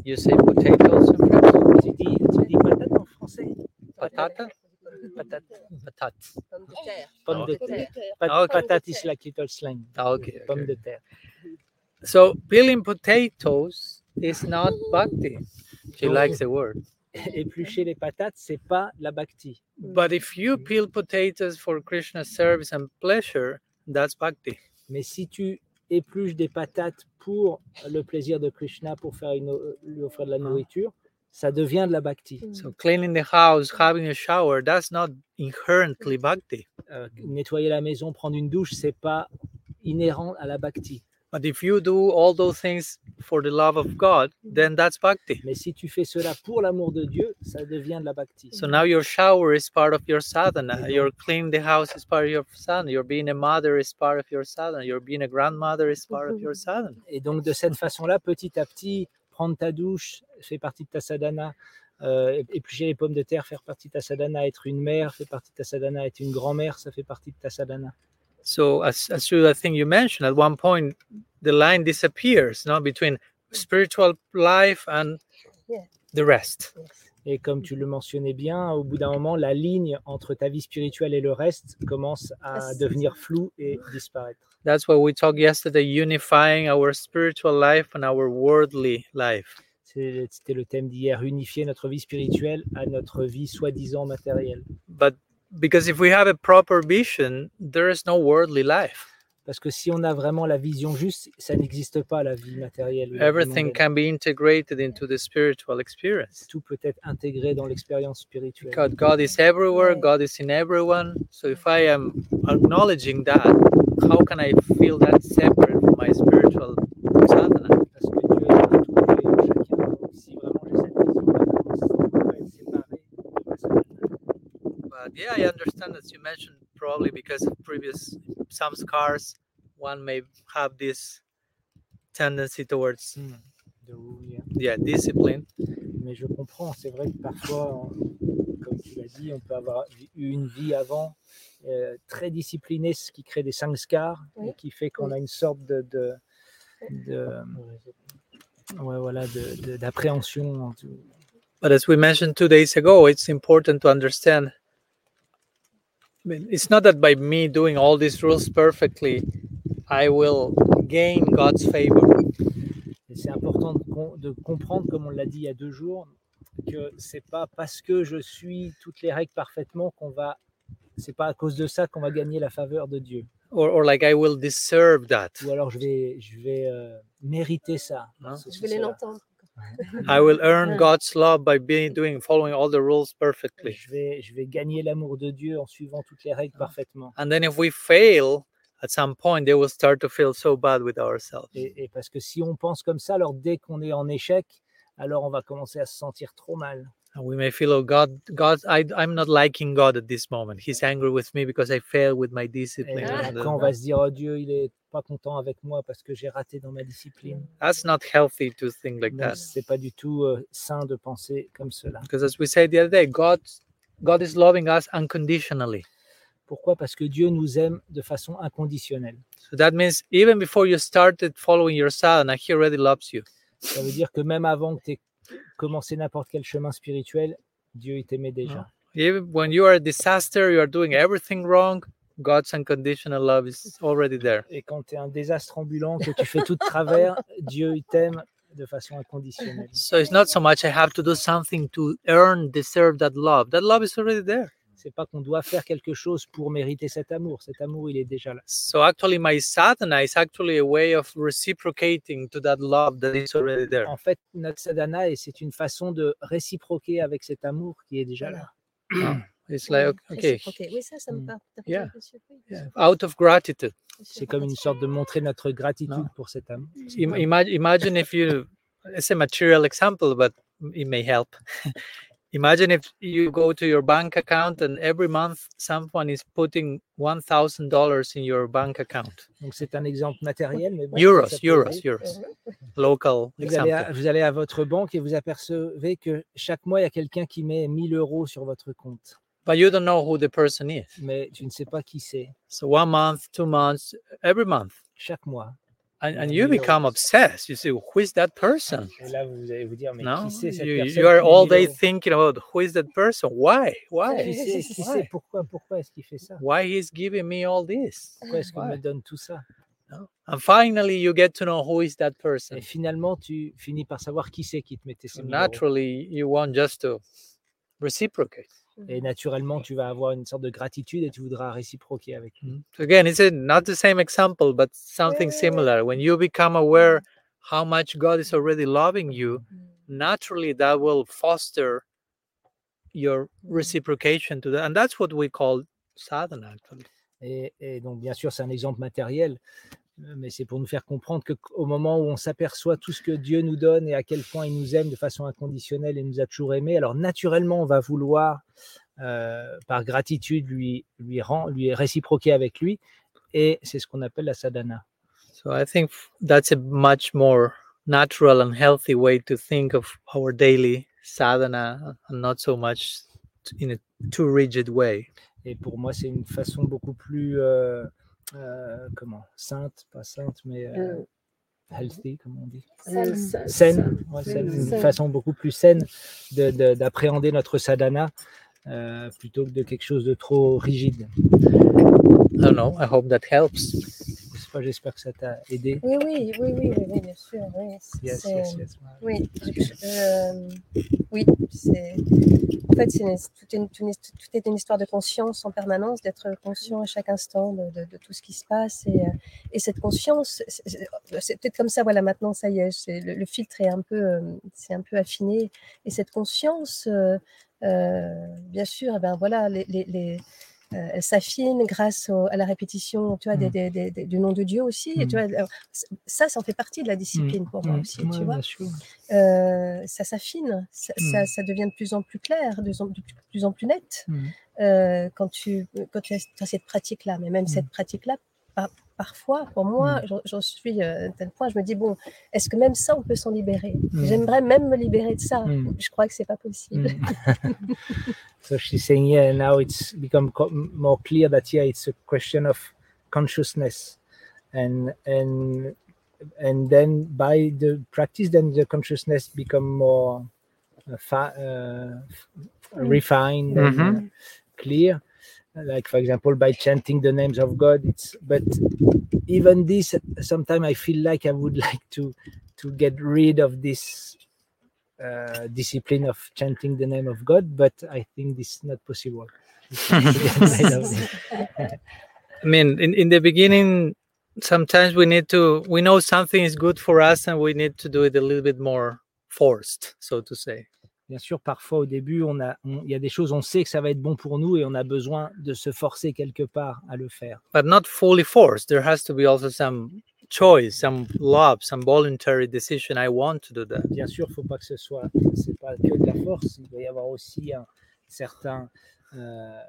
[SPEAKER 1] You say potatoes in French?
[SPEAKER 3] Tu dis, tu dis patate en français? Patate?
[SPEAKER 1] Patat.
[SPEAKER 5] Pomme de terre.
[SPEAKER 3] Pomme de terre.
[SPEAKER 1] Ah,
[SPEAKER 3] Pat-. Patate is like little slang.
[SPEAKER 1] Ah, Okay.
[SPEAKER 3] Pomme de terre.
[SPEAKER 1] So peeling potatoes is not bhakti. She likes the word.
[SPEAKER 3] Éplucher les patates, c'est pas la bhakti.
[SPEAKER 1] But if you peel potatoes for Krishna's service and pleasure, that's bhakti.
[SPEAKER 3] Mais si tu épluches des patates pour le plaisir de Krishna, pour faire une, lui offrir de la nourriture, ça devient de la bhakti.
[SPEAKER 1] So cleaning the house, having a shower, that's not inherently bhakti.
[SPEAKER 3] Euh, nettoyer la maison, prendre une douche, c'est pas inhérent à la bhakti.
[SPEAKER 1] But if you do all those things for the love of God, then that's bhakti.
[SPEAKER 3] Mais si tu fais cela pour l'amour de Dieu, ça devient de la bhakti.
[SPEAKER 1] So now your shower is part of your sadhana. Your cleaning the house is part of your sadhana. Your being a mother is part of your sadhana. Your being a grandmother is part of your sadhana.
[SPEAKER 3] Et donc de cette façon-là, petit à petit, prendre ta douche fait partie de ta sadhana. Euh, éplucher les pommes de terre, faire partie de ta sadhana. Être une mère fait partie de ta sadhana. Être une grand-mère, ça fait partie de ta sadhana.
[SPEAKER 1] So as as you I think you mentioned at one point, the line disappears, no, between spiritual life and the rest.
[SPEAKER 3] Et comme tu le mentionnais bien, au bout d'un moment, la ligne entre ta vie spirituelle et le reste commence à
[SPEAKER 5] Ah,
[SPEAKER 3] devenir floue et disparaître.
[SPEAKER 1] That's why we talked yesterday, unifying our spiritual life and our worldly life.
[SPEAKER 3] C'était le thème d'hier, unifier notre vie spirituelle à notre vie soi-disant matérielle.
[SPEAKER 1] But because if we have a proper vision, there is no worldly life.
[SPEAKER 3] Parce que si on a vraiment la vision juste, ça n'existe pas la vie matérielle. ou la vie
[SPEAKER 1] Everything can be integrated into the spiritual experience.
[SPEAKER 3] Tout peut être intégré dans l'expérience spirituelle.
[SPEAKER 1] God, God is everywhere, God is in everyone. So if I am acknowledging that, how can I feel that separate from my spiritual yeah, I understand as you mentioned, probably because of previous some scars, one may have this tendency towards
[SPEAKER 3] de où il y a-
[SPEAKER 1] yeah discipline.
[SPEAKER 3] Mais je comprends, c'est vrai que parfois, comme tu l'as dit, on peut avoir eu une vie avant euh, très disciplinée, ce qui crée des sanskars
[SPEAKER 5] Oui.
[SPEAKER 3] et qui fait qu'on a une sorte de, de, de- ouais, voilà, d'appréhension.
[SPEAKER 1] But as we mentioned two days ago, it's important to understand. I mean, it's not that by me doing all these rules perfectly, I will gain God's favor.
[SPEAKER 3] C'est important de, com- de comprendre, comme on l'a dit il y a deux jours, que c'est pas parce que je suis toutes les règles parfaitement qu'on va, c'est pas à cause de ça qu'on va gagner la faveur de Dieu.
[SPEAKER 1] Or, or like I will deserve that.
[SPEAKER 3] Ou alors je vais, je vais euh, mériter ça. Ceci,
[SPEAKER 5] Je
[SPEAKER 3] cela.
[SPEAKER 5] l'entendre.
[SPEAKER 1] I will earn God's love by being doing following all the rules perfectly.
[SPEAKER 3] Je vais, je vais gagner l'amour de Dieu en suivant toutes les règles parfaitement.
[SPEAKER 1] And then if we fail at some point, they will start to feel so bad with ourselves.
[SPEAKER 3] Et, et parce que si on pense comme ça, alors dès qu'on est en échec, alors on va commencer à se sentir trop mal.
[SPEAKER 1] And we may feel, oh God, God, I, I'm not liking God at this moment. He's angry with me because I failed with my discipline.
[SPEAKER 5] Ah.
[SPEAKER 1] And,
[SPEAKER 3] après, on va se dire, oh Dieu, il est pas content avec moi parce que j'ai raté dans ma discipline.
[SPEAKER 1] That's not healthy to think like
[SPEAKER 3] Donc,
[SPEAKER 1] that.
[SPEAKER 3] c'est pas du tout euh, sain de penser comme cela.
[SPEAKER 1] Because as we said the other day, God, God is loving us unconditionally.
[SPEAKER 3] Pourquoi Parce que Dieu nous aime de façon inconditionnelle.
[SPEAKER 1] So that means even before you started following your sadhana, He already loves you.
[SPEAKER 3] Ça veut dire que même avant que tu aies commencé n'importe quel chemin spirituel, Dieu il t'aimait déjà.
[SPEAKER 1] Even when you are a disaster, you are doing everything wrong, God's unconditional love is already there.
[SPEAKER 3] Et quand tu es un désastre ambulant, que tu fais tout de travers, Dieu il t'aime de façon inconditionnelle.
[SPEAKER 1] So it's not so much I have to do something to earn, deserve that love. That love is already there.
[SPEAKER 3] C'est pas qu'on doit faire quelque chose pour mériter cet amour. Cet amour, il est déjà là.
[SPEAKER 1] So actually, my sadhana is actually a way of reciprocating to that love that is already there.
[SPEAKER 3] En fait, notre sadhana, et c'est une façon de réciproquer avec cet amour qui est déjà là.
[SPEAKER 1] It's like okay.
[SPEAKER 5] Oui, ça, ça me
[SPEAKER 3] Mm.
[SPEAKER 5] parle.
[SPEAKER 1] Yeah. yeah, out of gratitude.
[SPEAKER 3] C'est comme une sorte de montrer notre gratitude
[SPEAKER 1] Non.
[SPEAKER 3] pour cet amour.
[SPEAKER 1] Imagine, imagine if you, it's a material example, but it may help. imagine if you go to your bank account and every month someone is putting $1,000 in your bank account.
[SPEAKER 3] Donc c'est un exemple matériel, mais bon,
[SPEAKER 1] Euros, euros,
[SPEAKER 3] aider.
[SPEAKER 1] euros. Local
[SPEAKER 3] Vous allez, à,
[SPEAKER 1] example.
[SPEAKER 3] vous allez à votre banque et vous apercevez que chaque mois, il y a quelqu'un qui met 1000 euros sur votre compte.
[SPEAKER 1] But you don't know who the person is.
[SPEAKER 3] Mais tu ne sais pas qui c'est.
[SPEAKER 1] So one month, two months, every month.
[SPEAKER 3] Chaque mois.
[SPEAKER 1] And, and you become obsessed. You say, who is that person?
[SPEAKER 3] Et là, vous allez vous dire, mais
[SPEAKER 1] No,
[SPEAKER 3] qui c'est cette
[SPEAKER 1] you, you are all day thinking about who is that person? Why? Why?
[SPEAKER 3] Qui c'est Qui
[SPEAKER 1] Why?
[SPEAKER 3] c'est Pourquoi Pourquoi est-ce qu'il fait ça
[SPEAKER 1] Why he's giving me all this?
[SPEAKER 3] Pourquoi est-ce qu'il
[SPEAKER 1] Why?
[SPEAKER 3] me donne tout ça
[SPEAKER 1] No? And finally, you get to know who is that person.
[SPEAKER 3] Et finalement, tu finis par savoir qui c'est qui te mettait ces
[SPEAKER 1] So
[SPEAKER 3] 1000 euros.
[SPEAKER 1] naturally, you want just to reciprocate.
[SPEAKER 3] Et naturellement, tu vas avoir une sorte de gratitude et tu voudras réciproquer avec lui.
[SPEAKER 1] So again, it's a, not the same example, but something similar. When you become aware how much God is already loving you, naturally that will foster your reciprocation to that. And that's what we call sadhana, actually.
[SPEAKER 3] Et, et donc, bien sûr, c'est un exemple matériel, mais c'est pour nous faire comprendre qu'au moment où on s'aperçoit tout ce que Dieu nous donne et à quel point il nous aime de façon inconditionnelle et nous a toujours aimés, alors naturellement, on va vouloir, euh, par gratitude, lui, lui, rend, lui réciproquer avec lui. Et c'est ce qu'on appelle la sadhana.
[SPEAKER 1] So I think that's a much more natural and healthy way to think of our daily sadhana and not so much in a too rigid way.
[SPEAKER 3] Et pour moi, c'est une façon beaucoup plus, euh, euh, comment, sainte, pas sainte, mais euh, healthy, comme on dit.
[SPEAKER 4] Euh,
[SPEAKER 3] saine, ouais,
[SPEAKER 4] saine,
[SPEAKER 3] une façon beaucoup plus saine de- de- d'appréhender notre sadhana euh, plutôt que de quelque chose de trop rigide.
[SPEAKER 1] I don't know. I hope that helps.
[SPEAKER 3] J'espère que ça t'a aidé.
[SPEAKER 5] Oui, oui, oui, oui, bien sûr. Oui, c'est-
[SPEAKER 3] Yes,
[SPEAKER 5] c'est-
[SPEAKER 3] yes, yes.
[SPEAKER 5] Oui, euh, c'est. En fait, c'est tout, est une, tout est- une histoire de conscience en permanence, d'être conscient à chaque instant de, de- de tout ce qui se passe. Et, euh, et cette conscience, c'est- peut-être comme ça, voilà, maintenant, ça y est, le, le filtre est un peu, euh, c'est un peu affiné. Et cette conscience, euh, euh, bien sûr, eh ben, voilà, les. les- les- euh, elle s'affine grâce au- à la répétition tu vois, des- des- des- des- du nom de Dieu aussi. Et tu vois, alors, ça, ça en fait partie de la discipline pour moi
[SPEAKER 3] Mm,
[SPEAKER 5] aussi.
[SPEAKER 3] ouais,
[SPEAKER 5] tu vois. Euh, ça s'affine, ça, ça, ça devient de plus en plus clair, de, plus en plus net euh, quand tu, quand tu as, cette pratique-là. Mais même cette pratique-là, parfois, pour moi, j'en- j'en suis euh, à un tel point, je me dis, bon, est-ce que même ça, on peut s'en libérer?
[SPEAKER 3] Mm.
[SPEAKER 5] J'aimerais même me libérer de ça.
[SPEAKER 3] Mm.
[SPEAKER 5] Je crois que c'est pas possible.
[SPEAKER 3] Mm. so she's saying, yeah, now it's become co- more clear that yeah, it's a question of consciousness, and and and then by the practice, then the consciousness become more uh, uh, refined and uh,
[SPEAKER 1] Mhm.
[SPEAKER 3] clear. Like for example, by chanting the names of God, it's but even this sometimes I feel like I would like to to get rid of this uh, discipline of chanting the name of God, but I think this is not possible.
[SPEAKER 1] I mean, in, in the beginning, sometimes we need to, we know something is good for us and we need to do it a little bit more forced, so to say.
[SPEAKER 3] Bien sûr, parfois au début, on a, on- il y a des choses, on sait que ça va être bon pour nous et on a besoin de se forcer quelque part à le faire.
[SPEAKER 1] But not fully forced. There has to be also some choice, some love, some voluntary decision. I want to do that.
[SPEAKER 3] Bien sûr, il ne faut pas que ce soit, c'est pas que de la force. Il doit y avoir aussi un certain, euh,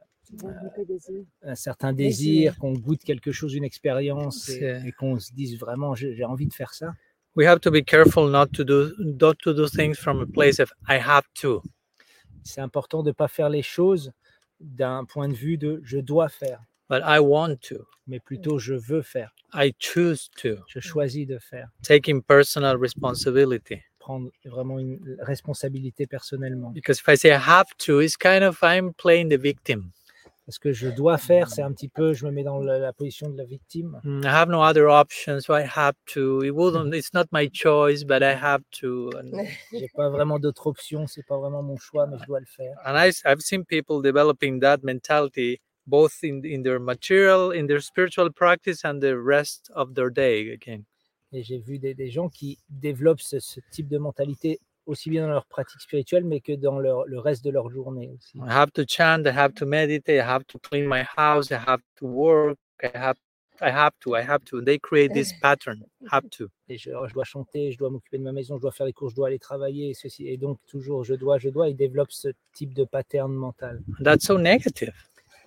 [SPEAKER 3] un certain désir, qu'on goûte quelque chose, une expérience, et, et qu'on se dise vraiment, j'ai envie de faire ça.
[SPEAKER 1] We have to be careful not to do not to do things from a place of I have to.
[SPEAKER 3] C'est important de ne pas faire les choses d'un point de vue de je dois faire,
[SPEAKER 1] but I want to.
[SPEAKER 3] mais plutôt je veux faire,
[SPEAKER 1] I choose to.
[SPEAKER 3] je choisis de faire.
[SPEAKER 1] Taking personal responsibility.
[SPEAKER 3] prendre vraiment une responsabilité personnellement.
[SPEAKER 1] Because if I say I have to, it's kind of I'm playing the victim.
[SPEAKER 3] Parce que je dois faire, c'est un petit peu, je me mets dans la, la position de la victime.
[SPEAKER 1] Mm, I have no other option, so I have to. It wouldn't. It's not my choice, but I have to. And,
[SPEAKER 3] J'ai pas vraiment d'autre option, c'est pas vraiment mon choix, mais je dois le faire.
[SPEAKER 1] and I, I've seen people developing that mentality both in in their material, in their spiritual practice, and the rest of their day. Again,
[SPEAKER 3] Et j'ai vu des, des gens qui développent ce, ce type de mentalité aussi bien dans leur pratique spirituelle, mais que dans leur, le reste de leur journée aussi.
[SPEAKER 1] I have to chant. I have to meditate. I have to clean my house. I have to work. I have. I have to. I have to. They create this pattern. Have to.
[SPEAKER 3] Et je, je dois chanter, je dois m'occuper de ma maison, je dois faire les cours, je dois aller travailler, et ceci. Et donc, toujours, je dois, je dois, ils développent ce type de pattern mental.
[SPEAKER 1] That's so negative.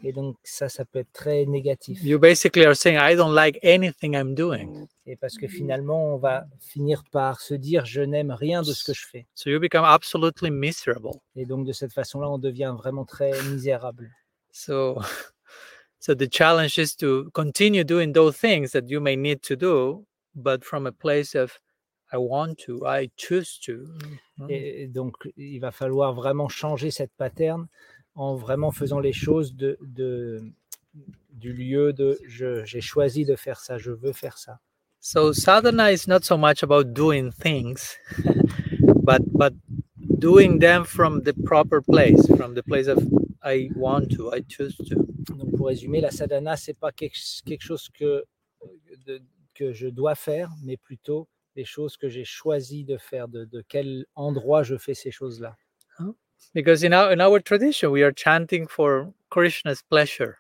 [SPEAKER 3] Et donc, ça, ça peut être très négatif.
[SPEAKER 1] You basically are saying, I don't like anything I'm doing.
[SPEAKER 3] Et parce que finalement, on va finir par se dire, je n'aime rien de ce que je fais.
[SPEAKER 1] So you become absolutely miserable.
[SPEAKER 3] Et donc, de cette façon-là, on devient vraiment très misérable.
[SPEAKER 1] So, so the challenge is to continue doing those things that you may need to do, but from a place of, I want to, I choose to.
[SPEAKER 3] Et donc, il va falloir vraiment changer cette pattern en vraiment faisant les choses de, de- du lieu de j'ai choisi de faire ça, je veux faire ça.
[SPEAKER 1] So sadhana is not so much about doing things, but but doing them from the proper place, from the place of I want to, I choose to.
[SPEAKER 3] Donc, pour résumer, la sadhana, c'est pas quelque, quelque chose que, de- que je dois faire, mais plutôt des choses que j'ai choisi de faire, de, de quel endroit je fais ces choses-là.
[SPEAKER 1] Because in our in our tradition, we are chanting for Krishna's pleasure.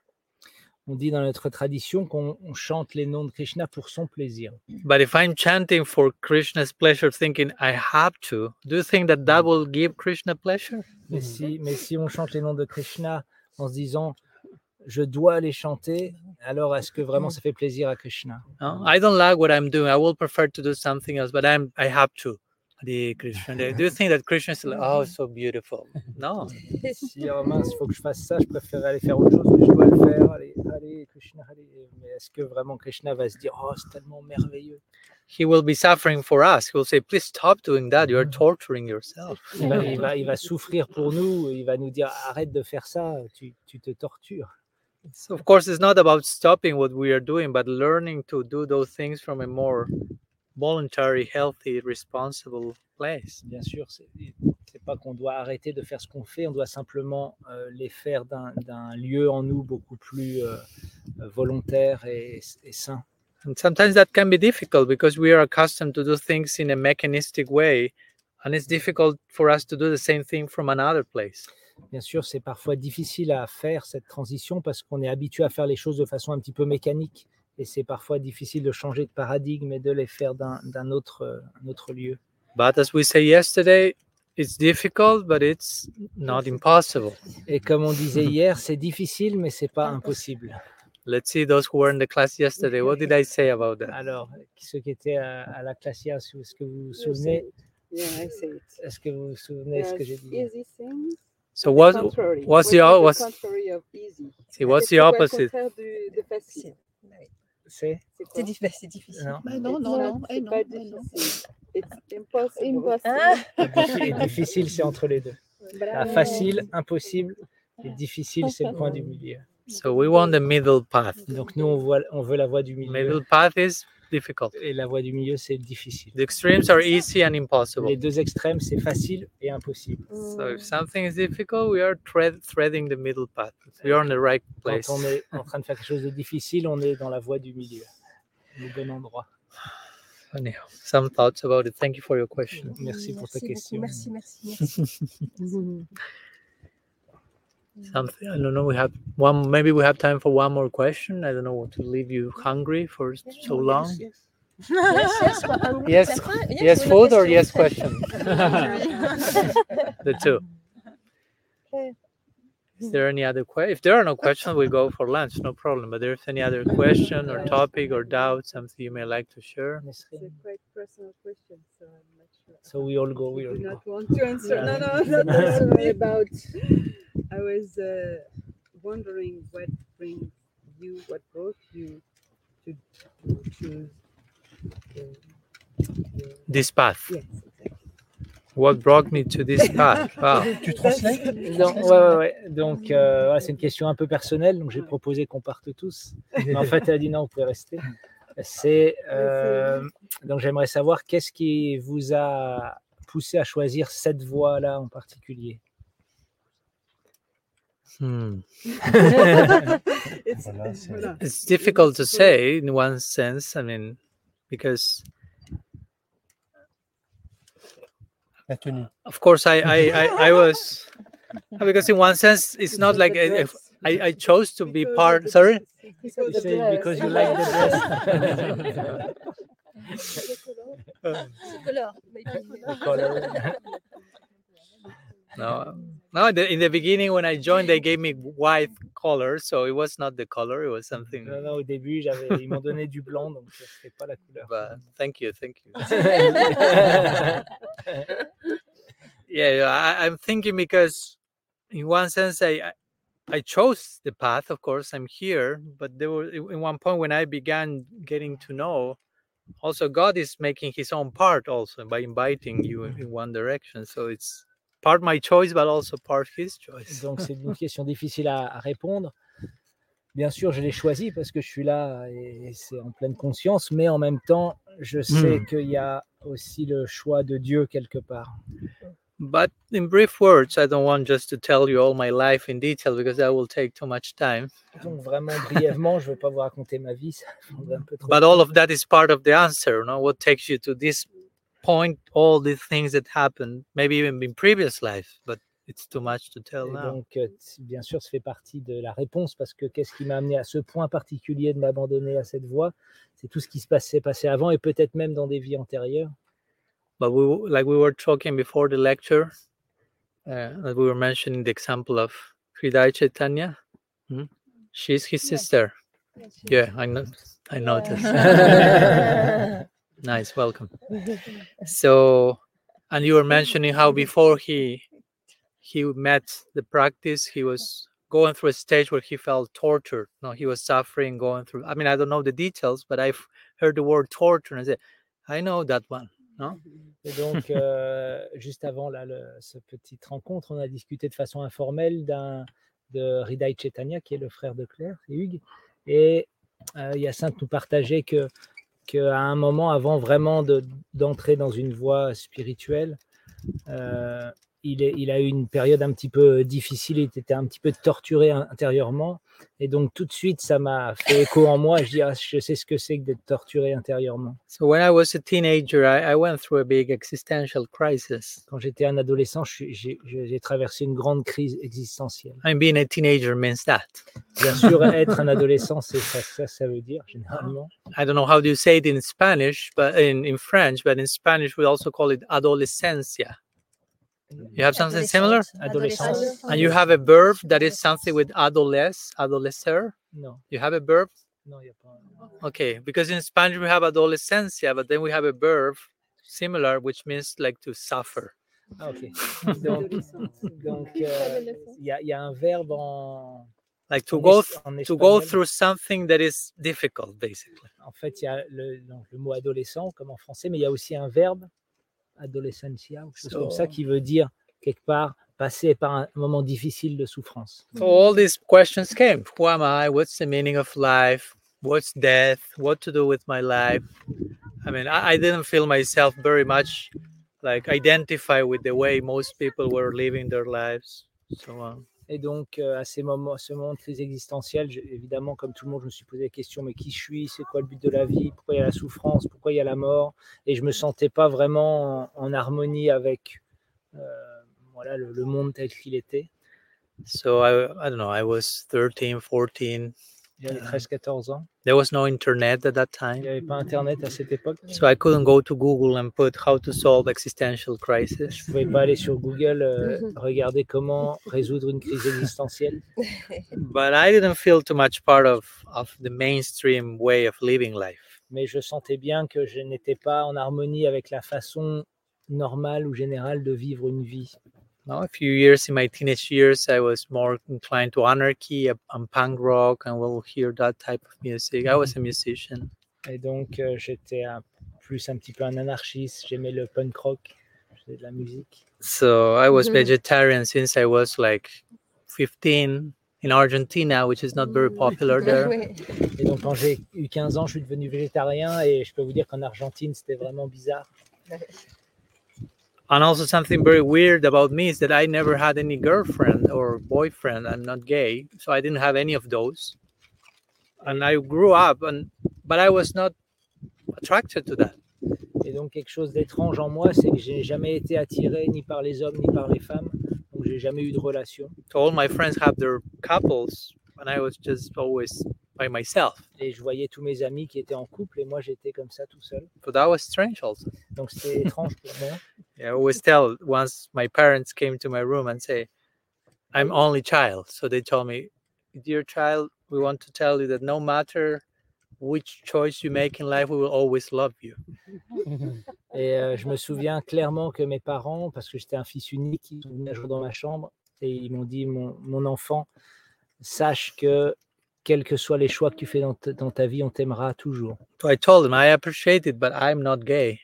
[SPEAKER 3] On dit dans notre tradition qu'on on chante les noms de Krishna pour son plaisir.
[SPEAKER 1] But if I'm chanting for Krishna's pleasure, thinking I have to, do you think that that will give Krishna pleasure?
[SPEAKER 3] Mais si, mais si on chante les noms de Krishna en se disant je dois les chanter, alors est-ce que vraiment ça fait plaisir à Krishna?
[SPEAKER 1] No? I don't like what I'm doing. I will prefer to do something else, but I'm I have to. Hare Krishna. Do you think that Krishna is like, oh, so beautiful? No.
[SPEAKER 3] Si oh mince, faut que je fasse ça, je préfère aller faire autre chose, mais je dois le faire. Allez, allez Krishna, allez. Mais est-ce que vraiment Krishna va se dire oh c'est tellement merveilleux
[SPEAKER 1] He will be suffering for us. He will say, please stop doing that. You are mm-hmm. torturing yourself.
[SPEAKER 3] il va, il va, il va souffrir pour nous, il va nous dire arrête de faire ça, tu, tu te tortures.
[SPEAKER 1] So of course, it's not about stopping what we are doing, but learning to do those things from a more voluntary, healthy, responsible place.
[SPEAKER 3] Bien sûr, c'est pas qu'on doit arrêter de faire ce qu'on fait, on doit simplement euh, les faire d'un d'un lieu en nous beaucoup plus euh, euh, volontaire et, et sain.
[SPEAKER 1] And sometimes that can be difficult because we are accustomed to do things in a mechanistic way, and it's difficult for us to do the same thing from another place.
[SPEAKER 3] Bien sûr, c'est parfois difficile à faire cette transition parce qu'on est habitué à faire les choses de façon un petit peu mécanique et c'est parfois difficile de changer de paradigme et de les faire d'un autre, euh, un autre lieu.
[SPEAKER 1] But as we say yesterday, it's difficult, but it's not impossible.
[SPEAKER 3] Et comme on disait hier, c'est difficile, mais c'est pas impossible.
[SPEAKER 1] Let's see those who were in the class yesterday. What did I say about that?
[SPEAKER 3] Alors, ceux qui étaient à, à la classe hier, est-ce que vous vous souvenez?
[SPEAKER 4] Yeah, I say it.
[SPEAKER 3] Est-ce que vous vous souvenez ce que j'ai dit?
[SPEAKER 4] Easy things.
[SPEAKER 1] So what? what's the what's-? See, what's opposite?
[SPEAKER 4] contraire du- de facile?
[SPEAKER 3] C'est
[SPEAKER 4] C'est quoi
[SPEAKER 5] C'est diffi- c'est difficile.
[SPEAKER 3] non.
[SPEAKER 7] Bah non,
[SPEAKER 4] It's
[SPEAKER 7] non, non,
[SPEAKER 4] c'est
[SPEAKER 7] non,
[SPEAKER 4] pas
[SPEAKER 7] non.
[SPEAKER 4] difficile. Impossible.
[SPEAKER 2] Impossible.
[SPEAKER 5] Ah,
[SPEAKER 3] Diffi- et difficile, c'est entre les deux.
[SPEAKER 4] Bravo.
[SPEAKER 3] facile, impossible, et difficile, c'est le point du milieu.
[SPEAKER 1] So we want the middle path.
[SPEAKER 3] Donc nous, on, voit, on veut la voie du milieu.
[SPEAKER 1] Middle path is difficult.
[SPEAKER 3] Et la voie du milieu, c'est difficile.
[SPEAKER 1] The extremes are easy and impossible.
[SPEAKER 3] Les deux extrêmes, c'est facile et impossible.
[SPEAKER 1] So if something is difficult, we are thread- threading the middle path. We are in the right
[SPEAKER 3] Quand
[SPEAKER 1] place.
[SPEAKER 3] on est en train de faire quelque chose de difficile, on est dans la voie du milieu, le bon endroit.
[SPEAKER 1] Anyhow, some thoughts about it. Thank you for your question.
[SPEAKER 3] Merci pour ta
[SPEAKER 5] beaucoup.
[SPEAKER 3] question.
[SPEAKER 5] Merci, merci, merci.
[SPEAKER 1] Something I don't know. We have one. Maybe we have time for one more question. I don't know what to leave you hungry for so long.
[SPEAKER 5] Yes, yes, what, um,
[SPEAKER 1] Yes,
[SPEAKER 5] c'est?
[SPEAKER 1] Yes, food or yes
[SPEAKER 5] question.
[SPEAKER 1] question. the two.
[SPEAKER 5] Okay.
[SPEAKER 1] Is there any other question? If there are no questions, we go for lunch. No problem. But there's any other question or topic or doubt, something you may like to share.
[SPEAKER 4] It's a quite personal question, so I'm not sure.
[SPEAKER 3] So we all go, we all
[SPEAKER 4] do
[SPEAKER 3] go.
[SPEAKER 4] not want to answer. No,
[SPEAKER 3] Yeah.
[SPEAKER 4] no, not about. I was uh, wondering what brings you, what brought you to, to choose. The, the,
[SPEAKER 1] This path.
[SPEAKER 4] yes, exactly.
[SPEAKER 1] what brought me to this path? Wow.
[SPEAKER 6] Tu
[SPEAKER 3] ouais, ouais, ouais. Donc, euh, voilà, c'est une question un peu personnelle. Donc, j'ai proposé qu'on parte tous. Mais en fait, elle a dit non, vous pouvez rester. C'est euh, donc, j'aimerais savoir qu'est-ce qui vous a poussé à choisir cette voie-là en particulier?
[SPEAKER 1] Hmm.
[SPEAKER 4] It's,
[SPEAKER 6] Voilà, c'est-
[SPEAKER 4] voilà.
[SPEAKER 1] It's difficult to say in one sense. I mean, because of course I I I, I was because in one sense it's not like I I chose to be part. Sorry.
[SPEAKER 3] You say because you like the dress.
[SPEAKER 1] No, no. in The, in the beginning, when I joined, they gave me white color, so it was not the color; it was something.
[SPEAKER 3] Non, non, au début, j'avais, ils m'ont donné du blanc, donc ce n'était pas la couleur.
[SPEAKER 1] But thank you, thank you. yeah, yeah, I, I'm thinking because, in one sense, I, I chose the path. Of course, I'm here, but there were in one point when I began getting to know. Also, God is making His own part also by inviting you in, in one direction. So it's part my choice, but also part His choice.
[SPEAKER 3] Donc c'est une question difficile à, à répondre. Bien sûr, je l'ai choisi parce que je suis là et c'est en pleine conscience, mais en même temps, je sais
[SPEAKER 1] Hmm.
[SPEAKER 3] qu'il y a aussi le choix de Dieu quelque part.
[SPEAKER 1] But in brief words, I don't want just to tell you all my life in detail because that will take too much time.
[SPEAKER 3] Donc vraiment brièvement, je vais pas vous raconter ma vie, ça prendrait un peu trop.
[SPEAKER 1] But all of that is part of the answer. You know, what takes you to this point, all the things that happened, maybe even in previous life, but it's too much to tell now.
[SPEAKER 3] donc, euh, bien sûr, ça fait partie de la réponse parce que qu'est-ce qui m'a amené à ce point particulier de m'abandonner à cette voie? C'est tout ce qui se passait passé avant et peut-être même dans des vies antérieures.
[SPEAKER 1] But we, like we were talking before the lecture, uh, that we were mentioning the example of Hridai Chaitanya. Hmm? She's his sister. Yeah, I know. I noticed. nice, welcome. So, and you were mentioning how before he he met the practice, he was going through a stage where he felt tortured. No, he was suffering, going through. I mean, I don't know the details, but I've heard the word torture, and I said, I know that one. No,
[SPEAKER 3] Et donc, euh, juste avant là, le, ce petite rencontre, on a discuté de façon informelle d'un de Hridai Chaitanya, qui est le frère de Claire et Hugues. Et euh, Hyacinthe nous partageait que qu'à un moment, avant vraiment de- d'entrer dans une voie spirituelle, euh, il, est- il a eu une période un petit peu difficile, il était un petit peu torturé in- intérieurement. Et donc, tout de suite, ça m'a fait écho en moi. Je dis, ah, je sais ce que c'est que d'être torturé intérieurement.
[SPEAKER 1] So when I was a teenager, I, I went through a big existential crisis.
[SPEAKER 3] Quand j'étais un adolescent, j'ai traversé une grande crise existentielle.
[SPEAKER 1] Mean, being a teenager means that.
[SPEAKER 3] Bien sûr, être un adolescent, c'est ça, ça, ça veut dire généralement.
[SPEAKER 1] I don't know how do you say it in Spanish, but in, in French, but in Spanish we also call it adolescencia. You have something similar?
[SPEAKER 3] Adolescence.
[SPEAKER 1] And you have a verb that is something with adolesc, adolescer.
[SPEAKER 3] No.
[SPEAKER 1] You have a verb?
[SPEAKER 3] non, il n'y a.
[SPEAKER 1] Okay, because in Spanish we have adolescencia, but then we have a verb similar, which means like to suffer.
[SPEAKER 3] Ah, ok. Donc, donc, euh, il y, a, il un verbe en,
[SPEAKER 1] Like to
[SPEAKER 3] en
[SPEAKER 1] go, th-
[SPEAKER 3] en
[SPEAKER 1] to go through something that is difficult, basically.
[SPEAKER 3] En fait, il y a le, donc, le mot adolescent, comme en français, mais il y a aussi un verbe, adolescencia, ou quelque chose comme ça,
[SPEAKER 1] So-
[SPEAKER 3] qui veut dire quelque part passer par un moment difficile de souffrance.
[SPEAKER 1] So all these questions came. Who am I? What's the meaning of life? What's death? What to do with my life? I mean, I, I didn't feel myself very much like identify with the way most people were living their lives. So um,
[SPEAKER 3] Et donc, euh, à ces moments, ce moment de crise existentielle, évidemment, comme tout le monde, je me suis posé la question mais qui je suis? C'est quoi le but de la vie? Pourquoi il y a la souffrance? Pourquoi il y a la mort? Et je me sentais pas vraiment en, en harmonie avec euh, voilà, le, le monde tel qu'il était.
[SPEAKER 1] so I, I don't know. I was 13, 14. Yeah.
[SPEAKER 3] 13-14 ans.
[SPEAKER 1] There was no internet at that
[SPEAKER 3] Il
[SPEAKER 1] time.
[SPEAKER 3] n'y avait pas Internet à cette époque.
[SPEAKER 1] So I couldn't go to Google and put how to solve existential crisis.
[SPEAKER 3] Je pouvais pas aller sur Google euh, regarder comment résoudre une crise existentielle.
[SPEAKER 1] But I didn't feel too much part of, of the mainstream way of living life.
[SPEAKER 3] Mais je sentais bien que je n'étais pas en harmonie avec la façon normale ou générale de vivre une vie.
[SPEAKER 1] Now, a few years in my teenage years, I was more inclined to anarchy and and punk rock, and we'll hear that type of music. I was a musician.
[SPEAKER 3] Et donc, euh, j'étais un- plus un petit peu un anarchiste. J'aimais le punk rock. c'est de la musique.
[SPEAKER 1] So I was
[SPEAKER 5] Mhm.
[SPEAKER 1] vegetarian since I was like 15 in Argentina, which is not very popular there.
[SPEAKER 5] Oui.
[SPEAKER 3] Et donc, quand j'ai eu 15 ans, je suis devenu végétarien et je peux vous dire qu'en Argentine, c'était vraiment bizarre.
[SPEAKER 1] And also something very weird about me is that I never had any girlfriend or boyfriend. I'm not gay, so I didn't have any of those. And I grew up and but I was not attracted to that.
[SPEAKER 3] Et donc, quelque chose d'étrange en moi, c'est que j'ai jamais été attiré ni par les hommes ni par les femmes. Donc, j'ai jamais eu de relation.
[SPEAKER 1] So all my friends have their couples and I was just always by myself.
[SPEAKER 3] Et je voyais tous mes amis qui étaient en couple et moi, j'étais comme ça tout seul.
[SPEAKER 1] But that was strange also.
[SPEAKER 3] Donc, c'était étrange pour moi.
[SPEAKER 1] Yeah, I always tell once my parents came to my room and say, I'm only child. So they told me, Dear child, we want to tell you that no matter which choice you make in life, we will always love you.
[SPEAKER 3] Et euh, je me souviens clairement que mes parents, parce que j'étais un fils unique, ils sont venus un jour dans ma chambre et ils m'ont dit mon, mon enfant, sache que quels que soient les choix que tu fais dans, ta- dans ta vie, on t'aimera toujours.
[SPEAKER 1] So I told them, I appreciate it, but I'm not gay.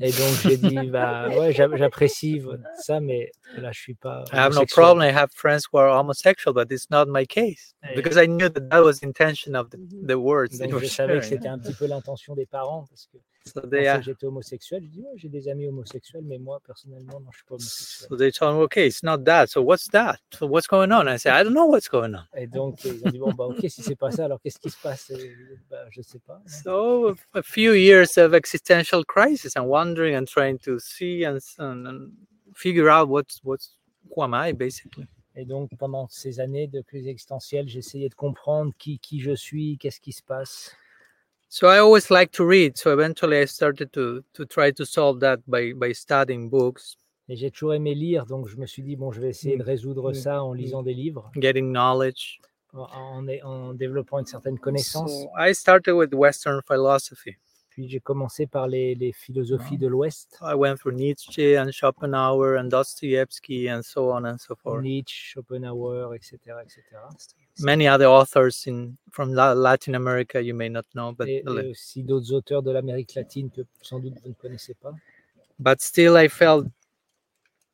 [SPEAKER 3] Et donc j'ai dit, bah ouais, j'a- j'apprécie ça, mais là je suis pas.
[SPEAKER 1] I have no problem. I have friends who are homosexual, but it's not my case because I knew that that was the intention of the, the words
[SPEAKER 3] Donc je savais que c'était un petit peu l'intention des parents parce que
[SPEAKER 1] So they,
[SPEAKER 3] que j'étais homosexuel. Je dis ouais, j'ai des amis homosexuels, mais moi personnellement non, je suis pas homosexuel.
[SPEAKER 1] so they told me, okay, it's not that. So what's that? So what's going on? I said, I don't know what's going on.
[SPEAKER 3] Et donc ils ont dit bon bah ok si c'est pas ça, alors qu'est-ce qui se passe? Et, bah, Je sais pas.
[SPEAKER 1] So a few years of existential crisis and wondering and trying to see and, and, and figure out what's what's who am I basically.
[SPEAKER 3] Et donc, pendant ces années de crise existentielle, j'essayais de comprendre qui, qui je suis, qu'est-ce qui se passe.
[SPEAKER 1] So I always like to read. So eventually I started to to try to solve that by by studying books,
[SPEAKER 3] Et j'ai toujours aimé lire, donc je me suis dit, bon, je vais essayer de résoudre
[SPEAKER 1] Mm.
[SPEAKER 3] ça en lisant des livres,
[SPEAKER 1] getting knowledge.
[SPEAKER 3] en, en, en développant une certaine connaissance.
[SPEAKER 1] So I started with Western philosophy.
[SPEAKER 3] Puis j'ai commencé par les, les philosophies de l'Ouest,
[SPEAKER 1] I went through Nietzsche and Schopenhauer and Dostoevsky and so on and so forth.
[SPEAKER 3] Nietzsche, Schopenhauer, etc. etc.
[SPEAKER 1] Many other authors in from La- Latin America you may not know, but
[SPEAKER 3] Et, et aussi d'autres auteurs de l'Amérique latine que sans doute vous ne connaissez pas.
[SPEAKER 1] but still I felt